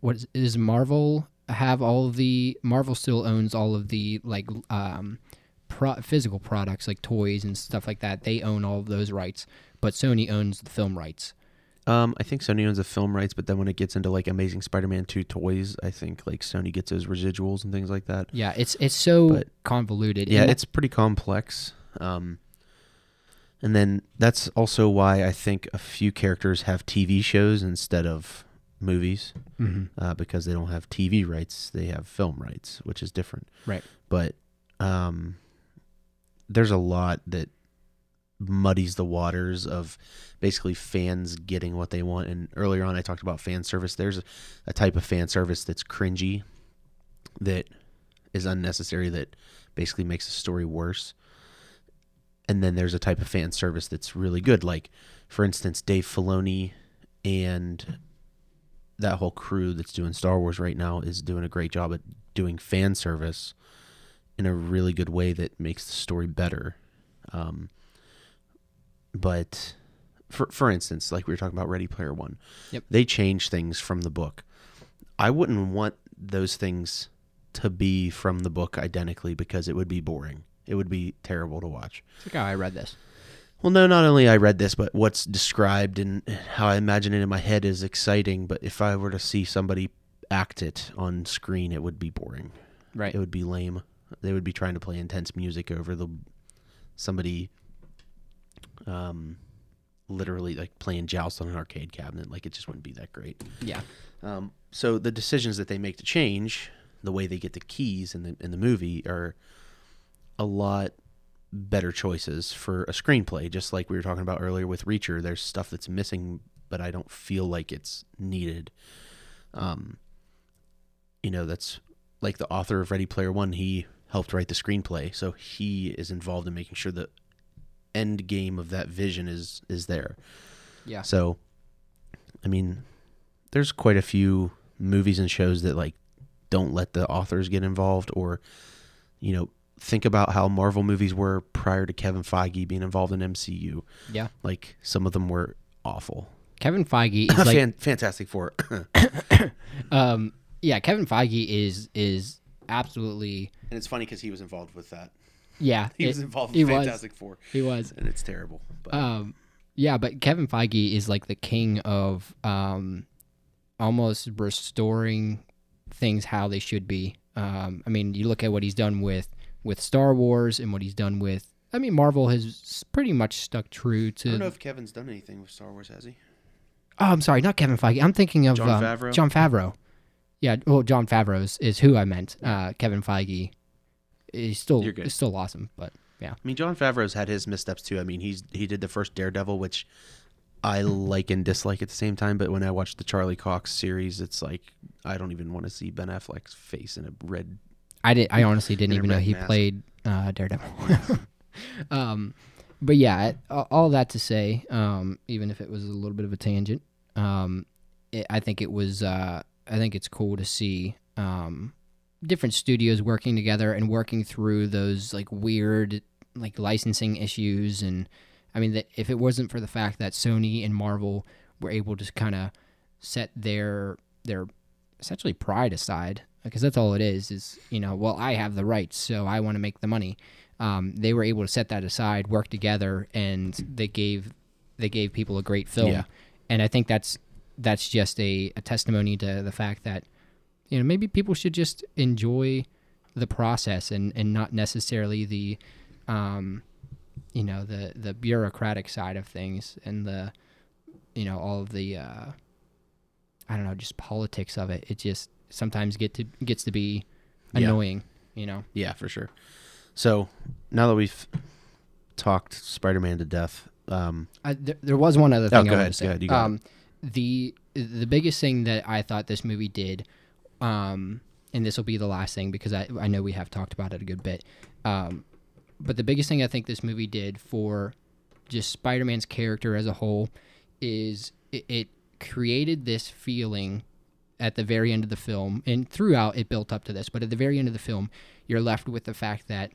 what is, is Marvel have all of the Marvel still owns all of the like um pro- physical products like toys and stuff like that. They own all of those rights, but Sony owns the film rights. Um, I think Sony owns the film rights, but then when it gets into like Amazing Spider-Man two toys, I think like Sony gets those residuals and things like that. Yeah, it's it's so But- convoluted. Yeah, And it's pretty complex. Um, and then that's also why I think a few characters have TV shows instead of movies Mhm. uh, because they don't have TV rights; they have film rights, which is different. Right. But um, there's a lot that muddies the waters of basically fans getting what they want. And earlier on, I talked about fan service. There's a, a type of fan service that's cringy, that is unnecessary, that basically makes the story worse. And then there's a type of fan service that's really good. Like, for instance, Dave Filoni and that whole crew that's doing Star Wars right now is doing a great job at doing fan service in a really good way that makes the story better. Um, but for for instance, like we were talking about Ready Player One, Yep. they change things from the book. I wouldn't want those things to be from the book identically because it would be boring. It would be terrible to watch. It's like, how I read this. Well, no, not only I read this, but what's described and how I imagine it in my head is exciting. But if I were to see somebody act it on screen, it would be boring. Right. It would be lame. They would be trying to play intense music over the somebody, um, literally like playing joust on an arcade cabinet. Like it just wouldn't be that great. Yeah. Um, so the decisions that they make to change the way they get the keys in the in the movie are a lot better choices for a screenplay. Just like we were talking about earlier with Reacher, there's stuff that's missing, but I don't feel like it's needed. Um, you know, that's like the author of Ready Player One. He helped write the screenplay, so he is involved in making sure the end game of that vision is is there. Yeah. So, I mean, there's quite a few movies and shows that like don't let the authors get involved, or you know, think about how Marvel movies were prior to Kevin Feige being involved in MCU. Yeah. Like some of them were awful. Kevin Feige <laughs> is like Fan- Fantastic Four. <coughs> <coughs> um yeah, Kevin Feige is is absolutely and it's funny because he was involved with that. yeah. <laughs> He it- was involved he with was. Fantastic Four, He was. and it's terrible. But Um, yeah, but Kevin Feige is like the king of um, almost restoring things how they should be. Um, I mean, you look at what he's done with with Star Wars and what he's done with. I mean, Marvel has pretty much stuck true to. I don't know if Kevin's done anything with Star Wars, has he? oh, I'm sorry, not Kevin Feige. I'm thinking of Jon um, Favreau? Jon Favreau. Yeah, well, Jon Favreau is, who I meant. Uh, Kevin Feige is still is still awesome, but yeah. I mean, Jon Favreau's had his missteps too. I mean, he's he did the first Daredevil, which I like and dislike at the same time. But when I watched the Charlie Cox series, it's like I don't even want to see Ben Affleck's face in a red. I did. I honestly didn't even know he mask. played uh, Daredevil. <laughs> <laughs> um, but yeah, all all that to say, um, even if it was a little bit of a tangent, um, it, I think it was. Uh, I think it's cool to see um, different studios working together and working through those like weird like licensing issues. And I mean, that if it wasn't for the fact that Sony and Marvel were able to kind of set their their essentially pride aside because that's all it is is you know well i have the rights so i want to make the money um, they were able to set that aside work together and they gave they gave people a great film Yeah. and i think that's that's just a, a testimony to the fact that you know maybe people should just enjoy the process and and not necessarily the um you know the the bureaucratic side of things and the you know all of the uh I don't know, just politics of it. It just sometimes get to gets to be Yeah. annoying, you know. Yeah, for sure. So now that we've talked Spider-Man to death, um, I, there, there was one other thing Oh, go I wanted ahead, to say. go ahead, um, the the biggest thing that I thought this movie did, um, and this will be the last thing because I I know we have talked about it a good bit, um, but the biggest thing I think this movie did for just Spider-Man's character as a whole is it, it created this feeling at the very end of the film, and throughout it built up to this, but at the very end of the film, you're left with the fact that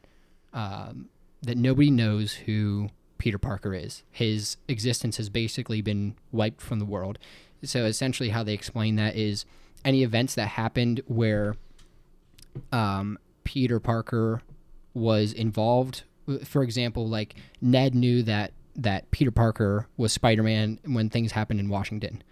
um, that nobody knows who Peter Parker is. His existence has basically been wiped from the world. So essentially, how they explain that is any events that happened where um, Peter Parker was involved. For example, like Ned knew that that Peter Parker was Spider Man when things happened in Washington,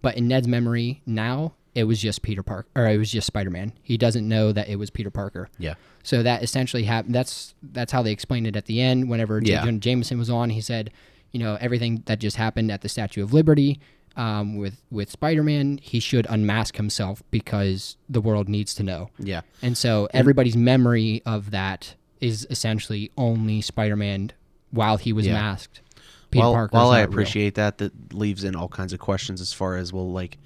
but in Ned's memory now it was just Peter Parker or it was just Spider Man. He doesn't know that it was Peter Parker. yeah, So that essentially happened. That's that's how they explained it at the end. Whenever J. Yeah. Jameson was on, he said, you know, everything that just happened at the Statue of Liberty um, with with Spider Man, he should unmask himself because the world needs to know. yeah, And so everybody's memory of that is essentially only Spider Man while he was Yeah. masked. Peter Parker's while I not real. appreciate that, that leaves in all kinds of questions as far as well, like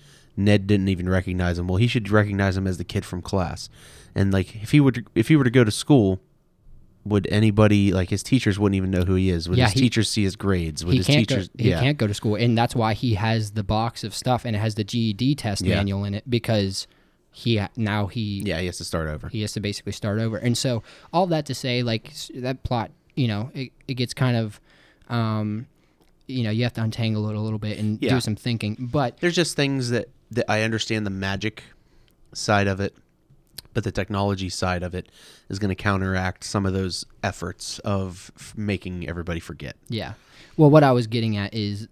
Ned didn't even recognize him. Well, he should recognize him as the kid from class, and like if he would if he were to go to school, would anybody like his teachers wouldn't even know who he is? Would Yeah, his he- teachers see his grades? Would his teachers? go, he yeah, can't go to school, and that's why he has the box of stuff and it has the GED test Yeah. manual in it because he now he yeah, he has to start over. he has to basically start over. And so all that to say, like that plot, you know, it, it gets kind of, um, you know, you have to untangle it a little bit and Yeah. do some thinking. But There's just things that I understand the magic side of it, but the technology side of it is going to counteract some of those efforts of f- making everybody forget. Yeah. Well, what I was getting at is,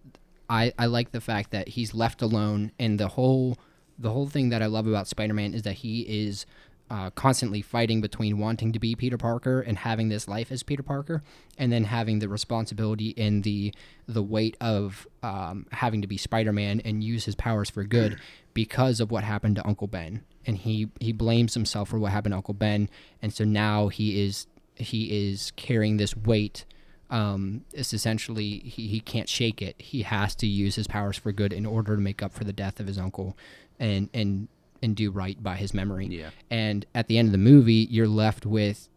I I like the fact that he's left alone, and the whole the whole thing that I love about Spider-Man is that he is uh, constantly fighting between wanting to be Peter Parker and having this life as Peter Parker, and then having the responsibility and the the weight of um, having to be Spider-Man and use his powers for good because of what happened to Uncle Ben, and he he blames himself for what happened to Uncle Ben, and so now he is he is carrying this weight um, it's essentially he, he can't shake it. He has to use his powers for good in order to make up for the death of his uncle, and and and do right by his memory. Yeah. And at the end of the movie, you're left with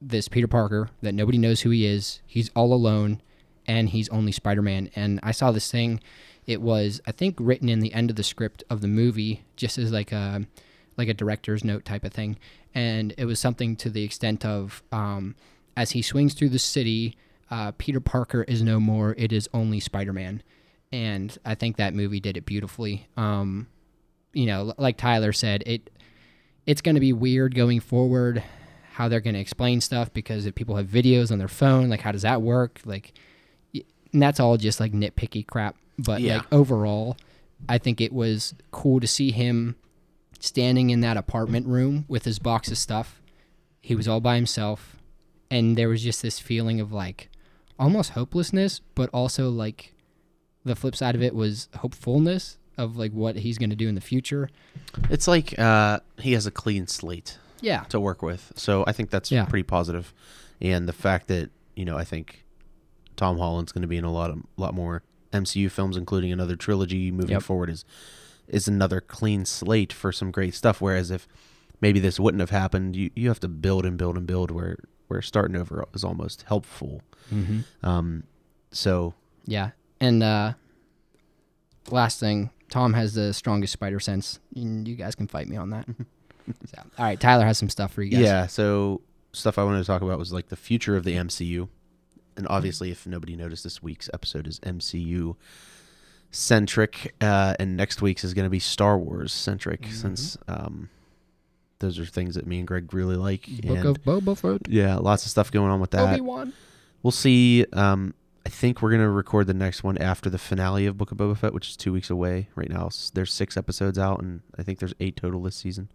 this Peter Parker that nobody knows who he is. He's all alone, and he's only Spider Man. And I saw this thing. It was I think written in the end of the script of the movie, just as like a like a director's note type of thing. And it was something to the extent of um, as he swings through the city, uh, Peter Parker is no more. It is only Spider Man. and I think that movie did it beautifully. Um, you know, like Tyler said, it it's going to be weird going forward how they're going to explain stuff because if people have videos on their phone, like how does that work? Like, and that's all just like nitpicky crap. But Yeah. like overall, I think it was cool to see him standing in that apartment room with his box of stuff. He was all by himself, and there was just this feeling of like almost hopelessness, but also like the flip side of it was hopefulness of like what he's going to do in the future. It's like uh, he has a clean slate Yeah. to work with, so I think that's Yeah. pretty positive. And the fact that you know, I think Tom Holland's going to be in a lot of lot more MCU films, including another trilogy moving Yep. forward, is is another clean slate for some great stuff. Whereas if maybe this wouldn't have happened, you you have to build and build and build. Where where starting over is almost helpful. Mm-hmm. Um, so Yeah. And uh last thing, Tom has the strongest spider sense. and You guys can fight me on that. <laughs> so, all right, Tyler has some stuff for you guys. Yeah, so stuff I wanted to talk about was like the future of the MCU. And obviously, if nobody noticed, this week's episode is MCU centric, uh, and next week's is going to be Star Wars centric, since um, those are things that me and Greg really like. Book and of Boba Fett. yeah, lots of stuff going on with that. Obi Wan. We'll see. Um, think we're gonna record the next one after the finale of Book of Boba Fett, which is two weeks away. Right now, there's six episodes out, and I think there's eight total this season.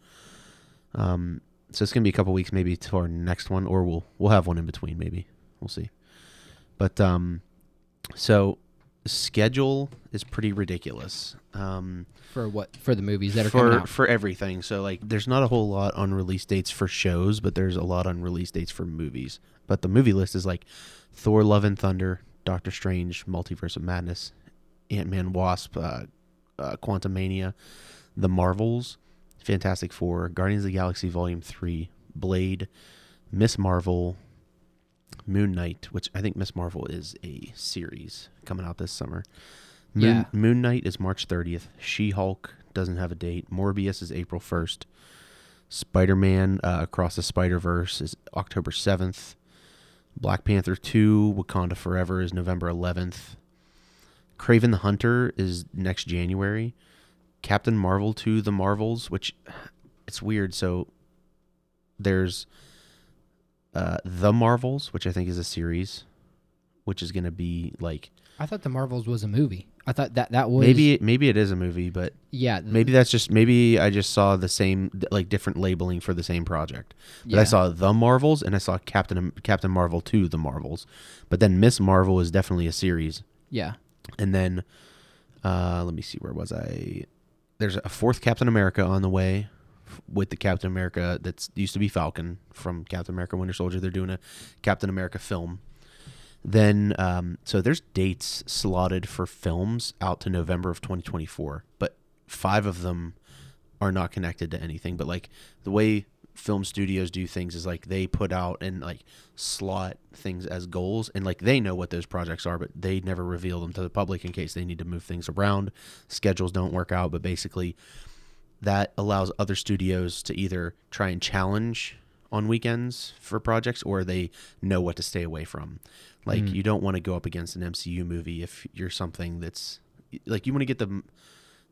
Um, so it's gonna be a couple weeks maybe to our next one, or we'll we'll have one in between. Maybe we'll see. But um, so schedule is pretty ridiculous. Um, For what? For the movies that are for coming out. for everything. So like, there's not a whole lot on release dates for shows, but there's a lot on release dates for movies. But the movie list is like Thor: Love and Thunder, Doctor Strange, Multiverse of Madness, Ant Man, Wasp, uh, uh, Quantumania, The Marvels, Fantastic Four, Guardians of the Galaxy Volume Three, Blade, Miss Marvel, Moon Knight, which I think Miss Marvel is a series coming out this summer. Moon, Yeah. Moon Knight is March 30th. She Hulk doesn't have a date. Morbius is April 1st. Spider Man uh, Across the Spider Verse is October 7th. Black Panther 2 Wakanda Forever is November 11th. Kraven the Hunter is next January. Captain Marvel 2 The Marvels, which it's weird. So there's uh, The Marvels, which I think is a series, which is going to be like I thought the Marvels was a movie. I thought that that was maybe maybe it is a movie, but yeah th- maybe that's just maybe I just saw the same like different labeling for the same project. But Yeah. I saw the Marvels and I saw Captain Captain Marvel 2 the Marvels. But then Miss Marvel is definitely a series. yeah And then uh let me see where was I there's a fourth Captain America on the way with the Captain America that's used to be Falcon from Captain America Winter Soldier. They're doing a Captain America film. Then, um, so there's dates slotted for films out to November of 2024, but five of them are not connected to anything. But like the way film studios do things is like they put out and like slot things as goals, and like they know what those projects are, but they never reveal them to the public in case they need to move things around. Schedules don't work out, but basically that allows other studios to either try and challenge on weekends for projects or they know what to stay away from. Like you don't want to go up against an MCU movie if you're something that's like you want to get the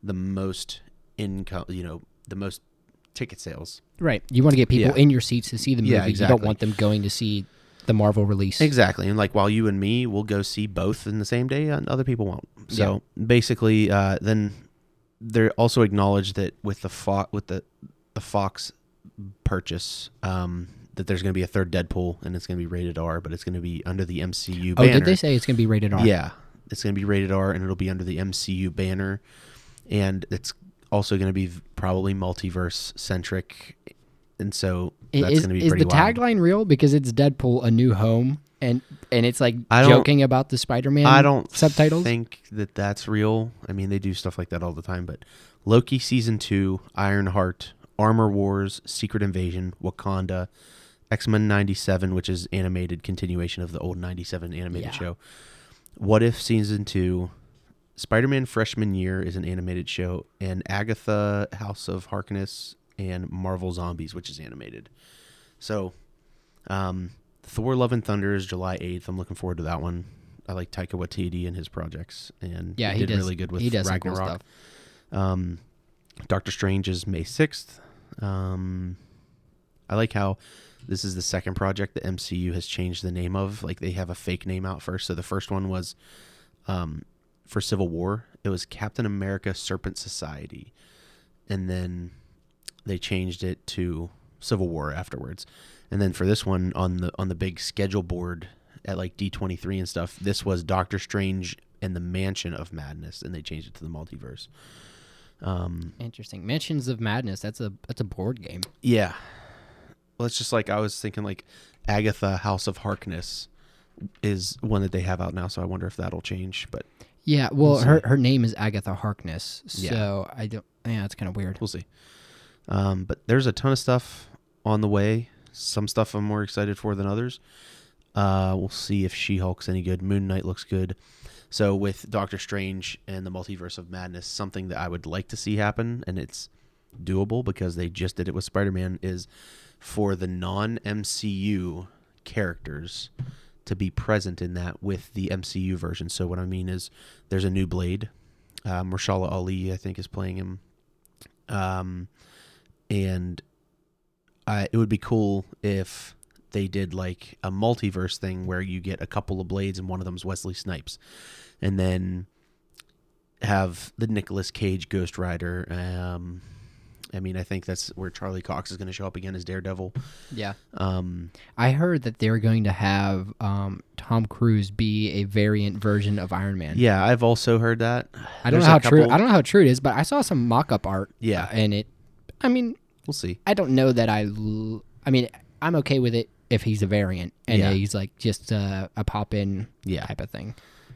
the most income, you know, the most ticket sales. right. You want to get people Yeah. in your seats to see the movie. Yeah, You exactly. don't want them going to see the Marvel release. Exactly. And like while you and me will go see both in the same day, and other people won't. So basically, uh, then they're also acknowledge that with the Fox with the the Fox purchase, um, that there's going to be a third Deadpool, and it's going to be rated R, but it's going to be under the MCU Oh, banner. did they say it's going to be rated R? Yeah, it's going to be rated R, and it'll be under the MCU banner, and it's also going to be probably multiverse centric, and so that's Is, going to be is pretty the wild. tagline real? Because it's Deadpool: A New Home, and and it's like joking about the Spider-Man. I don't subtitles. think that that's real. I mean, they do stuff like that all the time. But Loki season two, Ironheart, Armor Wars, Secret Invasion, Wakanda, X Men '97, which is animated continuation of the old '97 animated Yeah. show. What if season two, Spider Man freshman year is an animated show, and Agatha House of Harkness and Marvel Zombies, which is animated. So, um, Thor: Love and Thunder is July 8th. I'm looking forward to that one. I like Taika Waititi and his projects, and Yeah, he, he did does- really good with he does cool Ragnarok. stuff. Um, Doctor Strange is May sixth. Um, I like how this is the second project the MCU has changed the name of. Like they have a fake name out first. So the first one was um, for Civil War. It was Captain America Serpent Society, and then they changed it to Civil War afterwards. And then for this one on the on the big schedule board at like D twenty three and stuff, this was Doctor Strange and the Mansion of Madness, and they changed it to the multiverse. Um, Interesting. Mansions of Madness. That's a that's a board game. yeah. Well, it's just like I was thinking, like Agatha House of Harkness is one that they have out now, so I wonder if that'll change. But Yeah. Well, her her name is Agatha Harkness. Yeah. So I don't. Yeah, it's kind of weird. we'll see. Um, but there's a ton of stuff on the way. Some stuff I'm more excited for than others. Uh, we'll see if She Hulk's any good. Moon Knight looks good. So with Doctor Strange and the Multiverse of Madness, something that I would like to see happen, and it's doable because they just did it with Spider Man, is for the non MCU characters to be present in that with the MCU version. So what I mean is there's a new Blade. Uh, Mahershala Ali, I think, is playing him. Um, and it would be cool if they did like a multiverse thing where you get a couple of blades and one of them's Wesley Snipes, and then have the Nicolas Cage Ghost Rider. Um, I mean, I think that's where Charlie Cox is going to show up again as Daredevil. Yeah. Um, I heard that they're going to have um, Tom Cruise be a variant version of Iron Man. yeah, I've also heard that. I don't There's know a how true. I don't know how true it is, but I saw some mock-up art. Yeah. uh, and it. I mean, We'll see. I don't know that I. l- I mean, I'm okay with it if he's a variant and Yeah. he's like just uh, a pop-in Yeah. type of thing.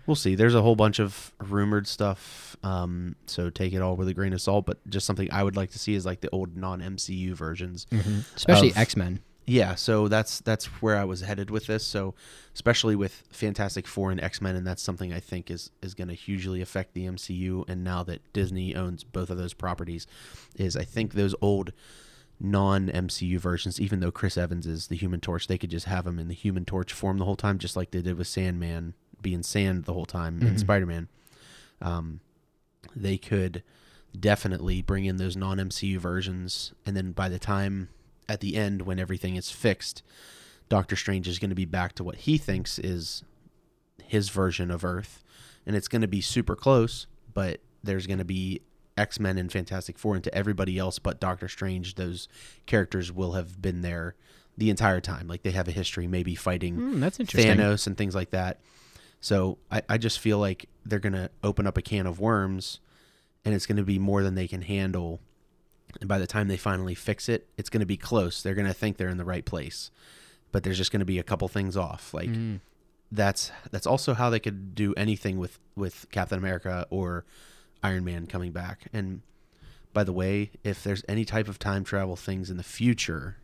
We'll see. There's a whole bunch of rumored stuff, um, so take it all with a grain of salt. But just something I would like to see is like the old non-MCU versions. Especially X Men. Yeah, so that's that's where I was headed with this. So, especially with Fantastic Four and X Men, and that's something I think is is going to hugely affect the MCU. And now that Disney owns both of those properties, is I think those old non MCU versions, even though Chris Evans is the Human Torch, they could just have him in the Human Torch form the whole time, just like they did with Sandman being Sand the whole time in Spider Man. Um, they could definitely bring in those non MCU versions, and then by the time at the end when everything is fixed, Doctor Strange is going to be back to what he thinks is his version of Earth, and it's going to be super close, but there's going to be X Men and Fantastic Four, and to everybody else but Doctor Strange, those characters will have been there the entire time. Like they have a history, maybe fighting Hmm, that's interesting. Thanos and things like that. So I, I just feel like they're gonna open up a can of worms and it's gonna be more than they can handle. And by the time they finally fix it, it's gonna be close. They're gonna think they're in the right place. But there's just gonna be a couple things off. Like Mm. that's that's also how they could do anything with, with Captain America or Iron Man coming back. And by the way, if there's any type of time travel things in the future,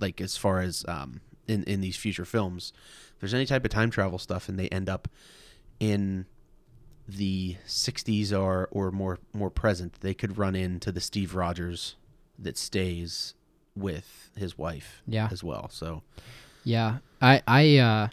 like as far as um, in in these future films, if there's any type of time travel stuff and they end up in the 60s or or more more present, they could run into the Steve Rogers that stays with his wife Yeah. as well. So Yeah, I, I, uh,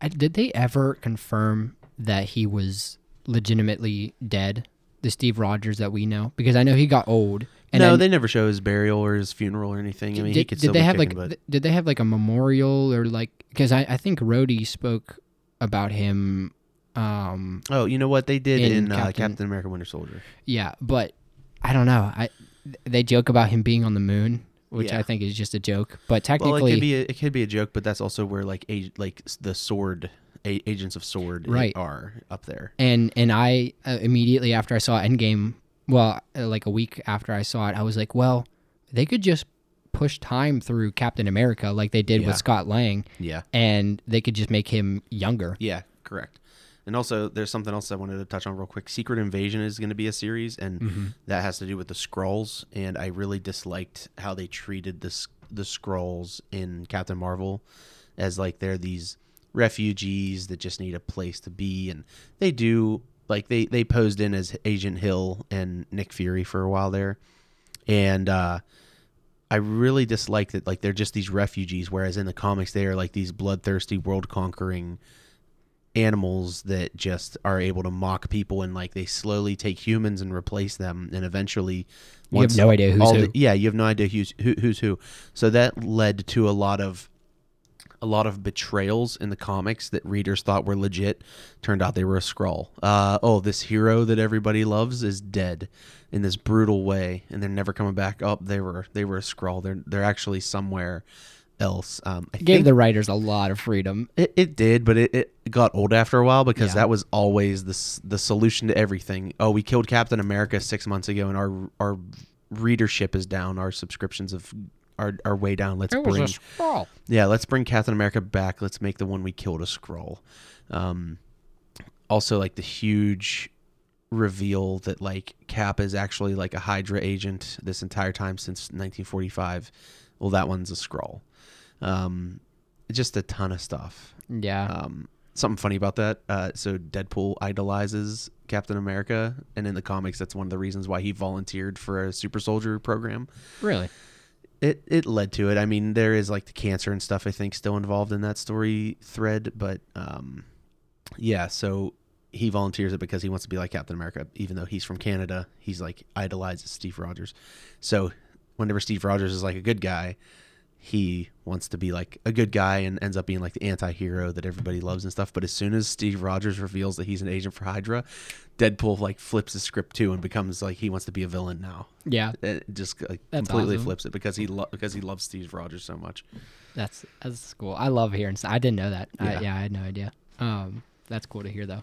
I, did they ever confirm that he was legitimately dead? The Steve Rogers that we know, because I know he got old. And no, they never show his burial or his funeral or anything. I mean, he did, could did still they be have kicking, like? th- did they have like a memorial or like? Because I, I think Rhodey spoke about him. Um, oh, you know what they did in in, uh, Captain- Captain America: Winter Soldier. yeah, but I don't know. I they joke about him being on the moon, which Yeah. I think is just a joke. But Well, technically, it could be a, it could be a joke, but that's also where like like the sword agents of sword Right. are up there. and and I uh, immediately after I saw Endgame, well, uh, like a week after I saw it, I was like, well, they could just push time through Captain America like they did Yeah. with Scott Lang, Yeah, and they could just make him younger. yeah, correct. And also, there's something else I wanted to touch on real quick. Secret Invasion is going to be a series, and Mm-hmm. that has to do with the Skrulls. And I really disliked how they treated this the Skrulls in Captain Marvel, as like they're these refugees that just need a place to be, and they do like they they posed in as Agent Hill and Nick Fury for a while there, and uh, I really dislike that like they're just these refugees, whereas in the comics they are like these bloodthirsty, world conquering animals that just are able to mock people and like they slowly take humans and replace them. And eventually You have no idea who's who. the- yeah you have no idea who's who, who's who. So that led to a lot of a lot of betrayals in the comics that readers thought were legit turned out they were a Skrull uh, oh this hero that everybody loves is dead in this brutal way and they're never coming back up they were they were a Skrull they're they're actually somewhere else um, I It gave the writers a lot of freedom. it, it did, but it, it got old after a while because Yeah. that was always the the solution to everything. Oh, we killed Captain America six months ago, and our our readership is down. Our subscriptions have are, are way down. Let's bring Skrull. yeah, let's bring Captain America back. Let's make the one we killed a Skrull. Um, also, like the huge reveal that like Cap is actually like a Hydra agent this entire time since 1945. Well, that one's a Skrull. Um, just a ton of stuff. Yeah. Um, something funny about that. Uh, so Deadpool idolizes Captain America, and in the comics, that's one of the reasons why he volunteered for a super soldier program really? It it led to it. I mean, there is like the cancer and stuff I think still involved in that story thread, but um yeah, so he volunteers it because he wants to be like Captain America even though he's from Canada. He's like idolizes Steve Rogers. So whenever Steve Rogers is like a good guy, he wants to be like a good guy and ends up being like the anti-hero that everybody loves and stuff, but as soon as Steve Rogers reveals that he's an agent for Hydra, Deadpool like flips the script too and becomes like he wants to be a villain now Yeah. it just like, That's completely awesome. flips it because he lo- because he loves Steve Rogers so much. That's that's cool. I love hearing. I didn't know that. I, Yeah. yeah, I had no idea. Um, that's cool to hear though.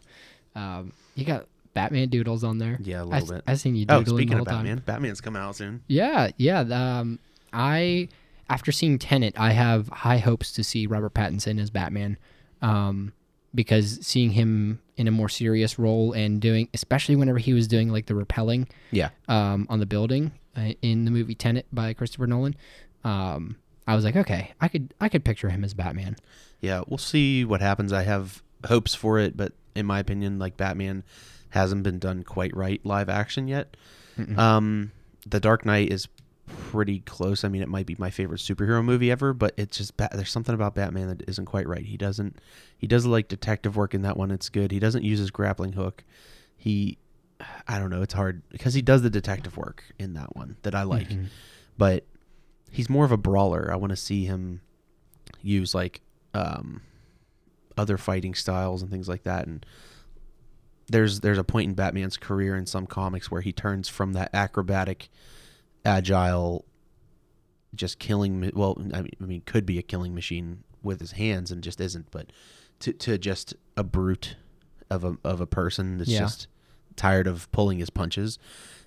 Um, you got Batman doodles on there. Yeah, a I, little s- bit. I seen you Oh, doodling speaking the whole of Batman, time. Batman's coming out soon. Yeah, yeah. Um, I after seeing Tenet, I have high hopes to see Robert Pattinson as Batman. Um, because seeing him in a more serious role and doing, especially whenever he was doing like the repelling, Yeah, um, on the building uh, in the movie Tenet by Christopher Nolan, um, I was like, okay, I could I could picture him as Batman. yeah. We'll see what happens. I have hopes for it, but in my opinion, like Batman hasn't been done quite right live action yet. Um, The Dark Knight is pretty close. I mean, it might be my favorite superhero movie ever, but it's just ba- there's something about Batman that isn't quite right. He doesn't he does like detective work in that one. It's good. He doesn't use his grappling hook. He I don't know. It's hard because he does the detective work in that one that I like, but he's more of a brawler. I want to see him use like um, other fighting styles and things like that. And there's there's a point in Batman's career in some comics where he turns from that acrobatic, agile, just killing. Well, I mean, I mean, could be a killing machine with his hands and just isn't, but to to just a brute of a of a person that's Yeah. just tired of pulling his punches,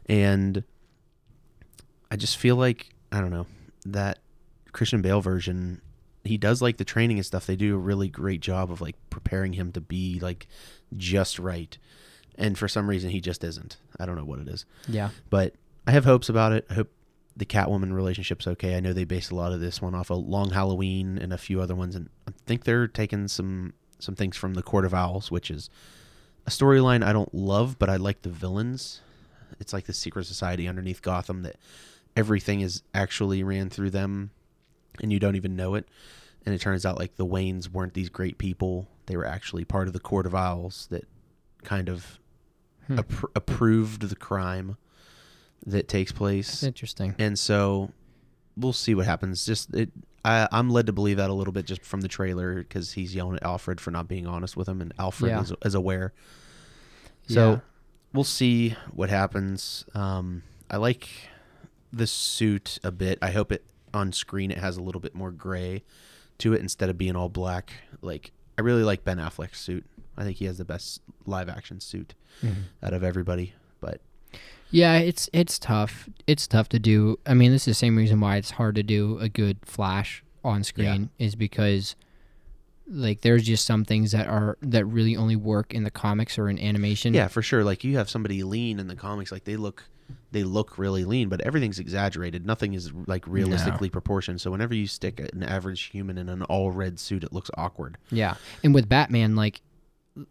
and I just feel like I don't know that Christian Bale version. He does like the training and stuff. They do a really great job of like preparing him to be like just right, and for some reason he just isn't. I don't know what it is, Yeah. but I have hopes about it. I hope the Catwoman relationship's okay. I know they based a lot of this one off of Long Halloween and a few other ones, and I think they're taking some some things from the Court of Owls, which is a storyline I don't love, but I like the villains. It's like the secret society underneath Gotham that everything is actually ran through them, and you don't even know it. And it turns out like the Waynes weren't these great people; they were actually part of the Court of Owls that kind of Hmm. appro- approved the crime that takes place interesting. and so we'll see what happens. Just it, I, I'm led to believe that a little bit just from the trailer because he's yelling at Alfred for not being honest with him, and Alfred Yeah. is, is aware. So Yeah. we'll see what happens. Um, I like the suit a bit. I hope it on screen it has a little bit more gray to it instead of being all black. Like I really like Ben Affleck's suit. I think he has the best live action suit Mm-hmm. out of everybody. But Yeah, it's it's tough. It's tough to do. I mean, this is the same reason why it's hard to do a good flash on screen is because like there's just some things that are that really only work in the comics or in animation. Yeah, for sure. Like you have somebody lean in the comics, like they look they look really lean, but everything's exaggerated. Nothing is like realistically proportioned. So whenever you stick an average human in an all red suit, it looks awkward. Yeah. And with Batman like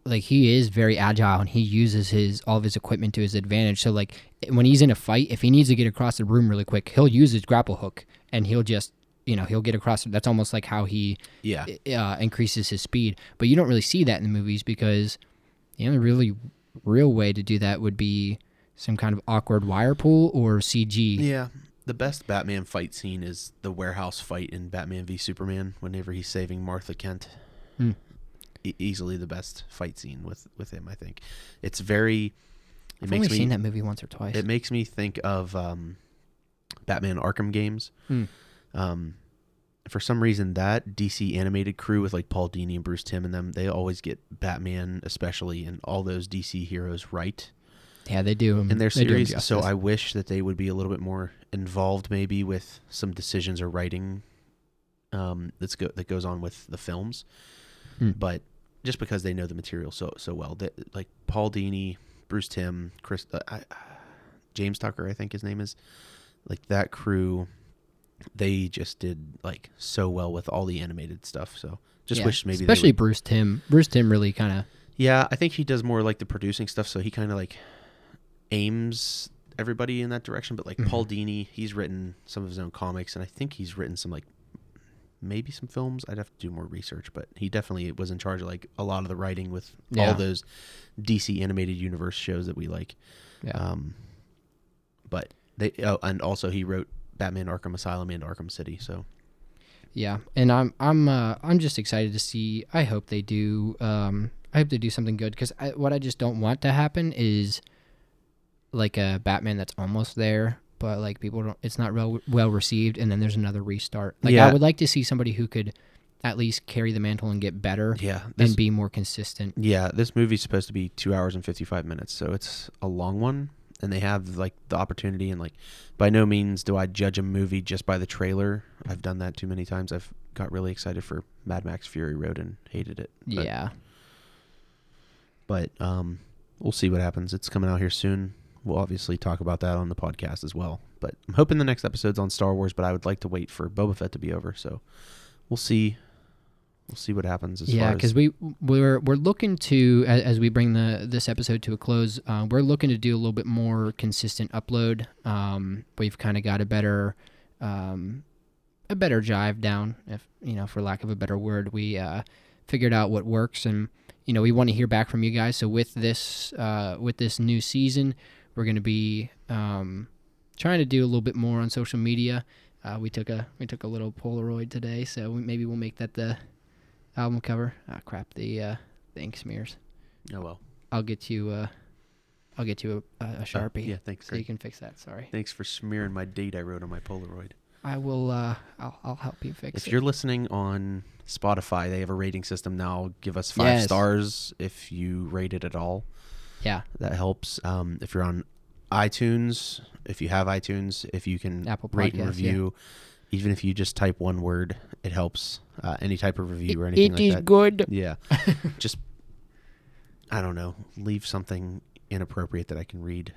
like he is very agile and he uses his all of his equipment to his advantage. So like when he's in a fight, if he needs to get across the room really quick, he'll use his grapple hook and he'll just you know he'll get across. That's almost like how he Yeah. uh, increases his speed. But you don't really see that in the movies because the only really real way to do that would be some kind of awkward wire pull or CG. Yeah. The best Batman fight scene is the warehouse fight in Batman v Superman whenever he's saving Martha Kent. Hmm. E- easily the best fight scene with with him, I think. It's very it I've makes only me seen that movie once or twice. it makes me think of um, Batman Arkham games. Hmm. Um, for some reason, that DC animated crew with like Paul Dini and Bruce Timm and them, they always get Batman, especially, and all those DC heroes right yeah, they do in their series. So. I wish that they would be a little bit more involved, maybe with some decisions or writing um, that's go- that goes on with the films. Hmm. But just because they know the material so so well, they, like Paul Dini, Bruce Timm, Chris, uh, I, James Tucker, I think his name is, like that crew. They just did like so well with all the animated stuff. So just Yeah, wish maybe they especially Bruce Timm. Bruce Timm really kind of yeah, I think he does more like the producing stuff, so he kind of like aims everybody in that direction. But like Mhm. Paul Dini, he's written some of his own comics, and I think he's written some like maybe some films. I'd have to do more research, but he definitely was in charge of like a lot of the writing with Yeah. all those DC animated universe shows that we like. yeah. Um, but they oh, and also he wrote Batman Arkham Asylum and Arkham City. So Yeah, and I'm I'm uh, I'm just excited to see. I hope they do. Um, I hope they do something good because what I just don't want to happen is like a Batman that's almost there, but like people don't. It's not real well received, and then there's another restart. Like Yeah. I would like to see somebody who could at least carry the mantle and get better yeah, this, and be more consistent. Yeah, this movie's supposed to be two hours and fifty five minutes, so it's a long one, and they have like the opportunity. And like, by no means do I judge a movie just by the trailer. I've done that too many times. I've got really excited for Mad Max Fury Road and hated it. But, yeah, but um, we'll see what happens. It's coming out here soon. We'll obviously talk about that on the podcast as well. But I'm hoping the next episode's on Star Wars. But I would like to wait for Boba Fett to be over. So we'll see. We'll see what happens. As yeah, because we we're we're looking to as, as we bring the this episode to a close, uh, we're looking to do a little bit more consistent upload. Um, we've kind of got a better um, a better jive down, if you know, for lack of a better word. We uh, figured out what works, and you know, we want to hear back from you guys. So with this uh, with this new season, we're going to be um, trying to do a little bit more on social media. Uh, we took a we took a little Polaroid today, so we, maybe we'll make that the album cover. Ah, crap, the uh, the ink smears. oh well. I'll get you. Uh, I'll get you a, a Uh, sharpie. yeah, thanks. so you can fix that. Sorry. Thanks for smearing my date I wrote on my Polaroid. I will. Uh, I'll, I'll help you fix If it. If you're listening on Spotify, they have a rating system now. Give us five Yes. stars if you rate it at all. Yeah, That helps. Um, if you're on iTunes, if you have iTunes, if you can Apple rate and Podcasts, yeah. review, even if you just type one word, it helps. Uh, any type of review or anything it like is that. good. Yeah. <laughs> just, I don't know, leave something inappropriate that I can read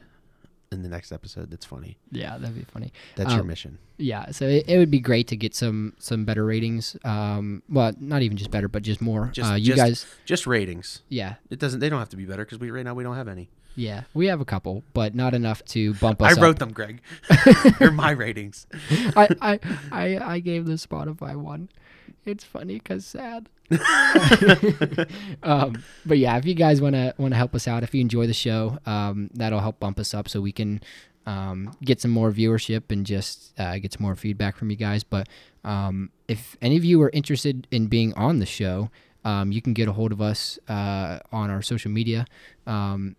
in the next episode that's funny. Yeah, that'd be funny. That's your Um, mission. Yeah, so it, it would be great to get some some better ratings. Um, well, not even just better, but just more. Just- uh, you just- guys, Just ratings. yeah, It doesn't. They don't have to be better because we right now we don't have any. yeah, we have a couple, but not enough to bump us. I up. wrote them, Greg. <laughs> They're my ratings. I, I, I, I gave the Spotify one. It's funny because sad. <laughs> <laughs> um, but yeah, if you guys want to want to help us out, if you enjoy the show, um, that'll help bump us up so we can um, get some more viewership and just uh, get some more feedback from you guys. But um, if any of you are interested in being on the show, um, you can get a hold of us uh, on our social media. Um,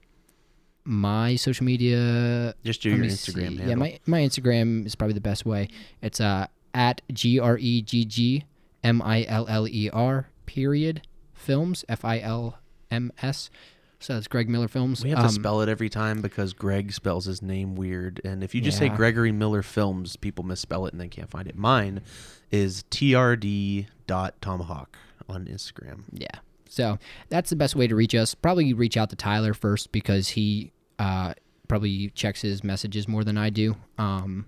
my social media Just do your Instagram. Yeah, my, my Instagram is probably the best way. It's uh at G R E G G M I L L E R period films F I L M S. So that's Greg Miller Films. we have to Um, spell it every time because Greg spells his name weird, and if you just say Gregory Miller Films, people misspell it and they can't find it. Mine is trd dot tomahawk on Instagram. Yeah. So that's the best way to reach us. Probably reach out to Tyler first because he uh, probably checks his messages more than I do. Um,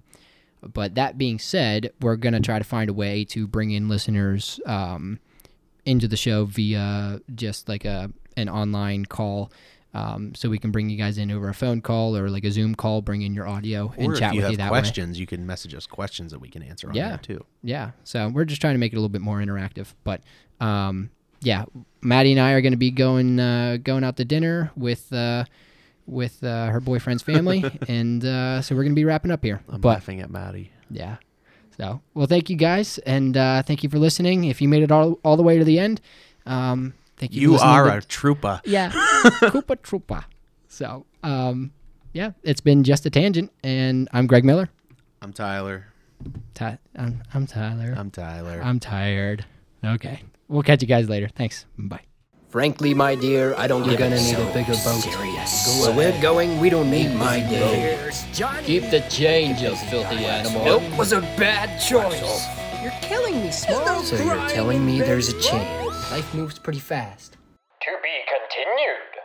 but that being said, we're gonna try to find a way to bring in listeners um, into the show via just like a an online call. Um, so we can bring you guys in over a phone call or like a Zoom call, bring in your audio and Or chat you with you that way. questions, you can message us questions that we can answer on Yeah. too. Yeah. So we're just trying to make it a little bit more interactive. But um, yeah, Maddie and I are going to be going uh, going out to dinner with uh, with uh, her boyfriend's family, <laughs> and uh, so we're going to be wrapping up here. I'm but laughing at Maddie. yeah. So well, thank you guys, and uh, thank you for listening. If you made it all all the way to the end, um, thank you. You listening are to- a trooper. yeah, <laughs> <laughs> Koopa Troopa. So um, yeah, it's been just a tangent, and I'm Greg Miller. I'm Tyler. Ty- I'm, I'm Tyler. I'm Tyler. I'm tired. Okay. We'll catch you guys later. Thanks. Bye. Frankly, my dear, I don't You're gonna need a bigger boat. Where we're going, we don't need my boat. Keep the change, you filthy animal. Milk was a bad choice. You're killing me, Small. So you're telling me there's a chance. Life moves pretty fast. To be continued.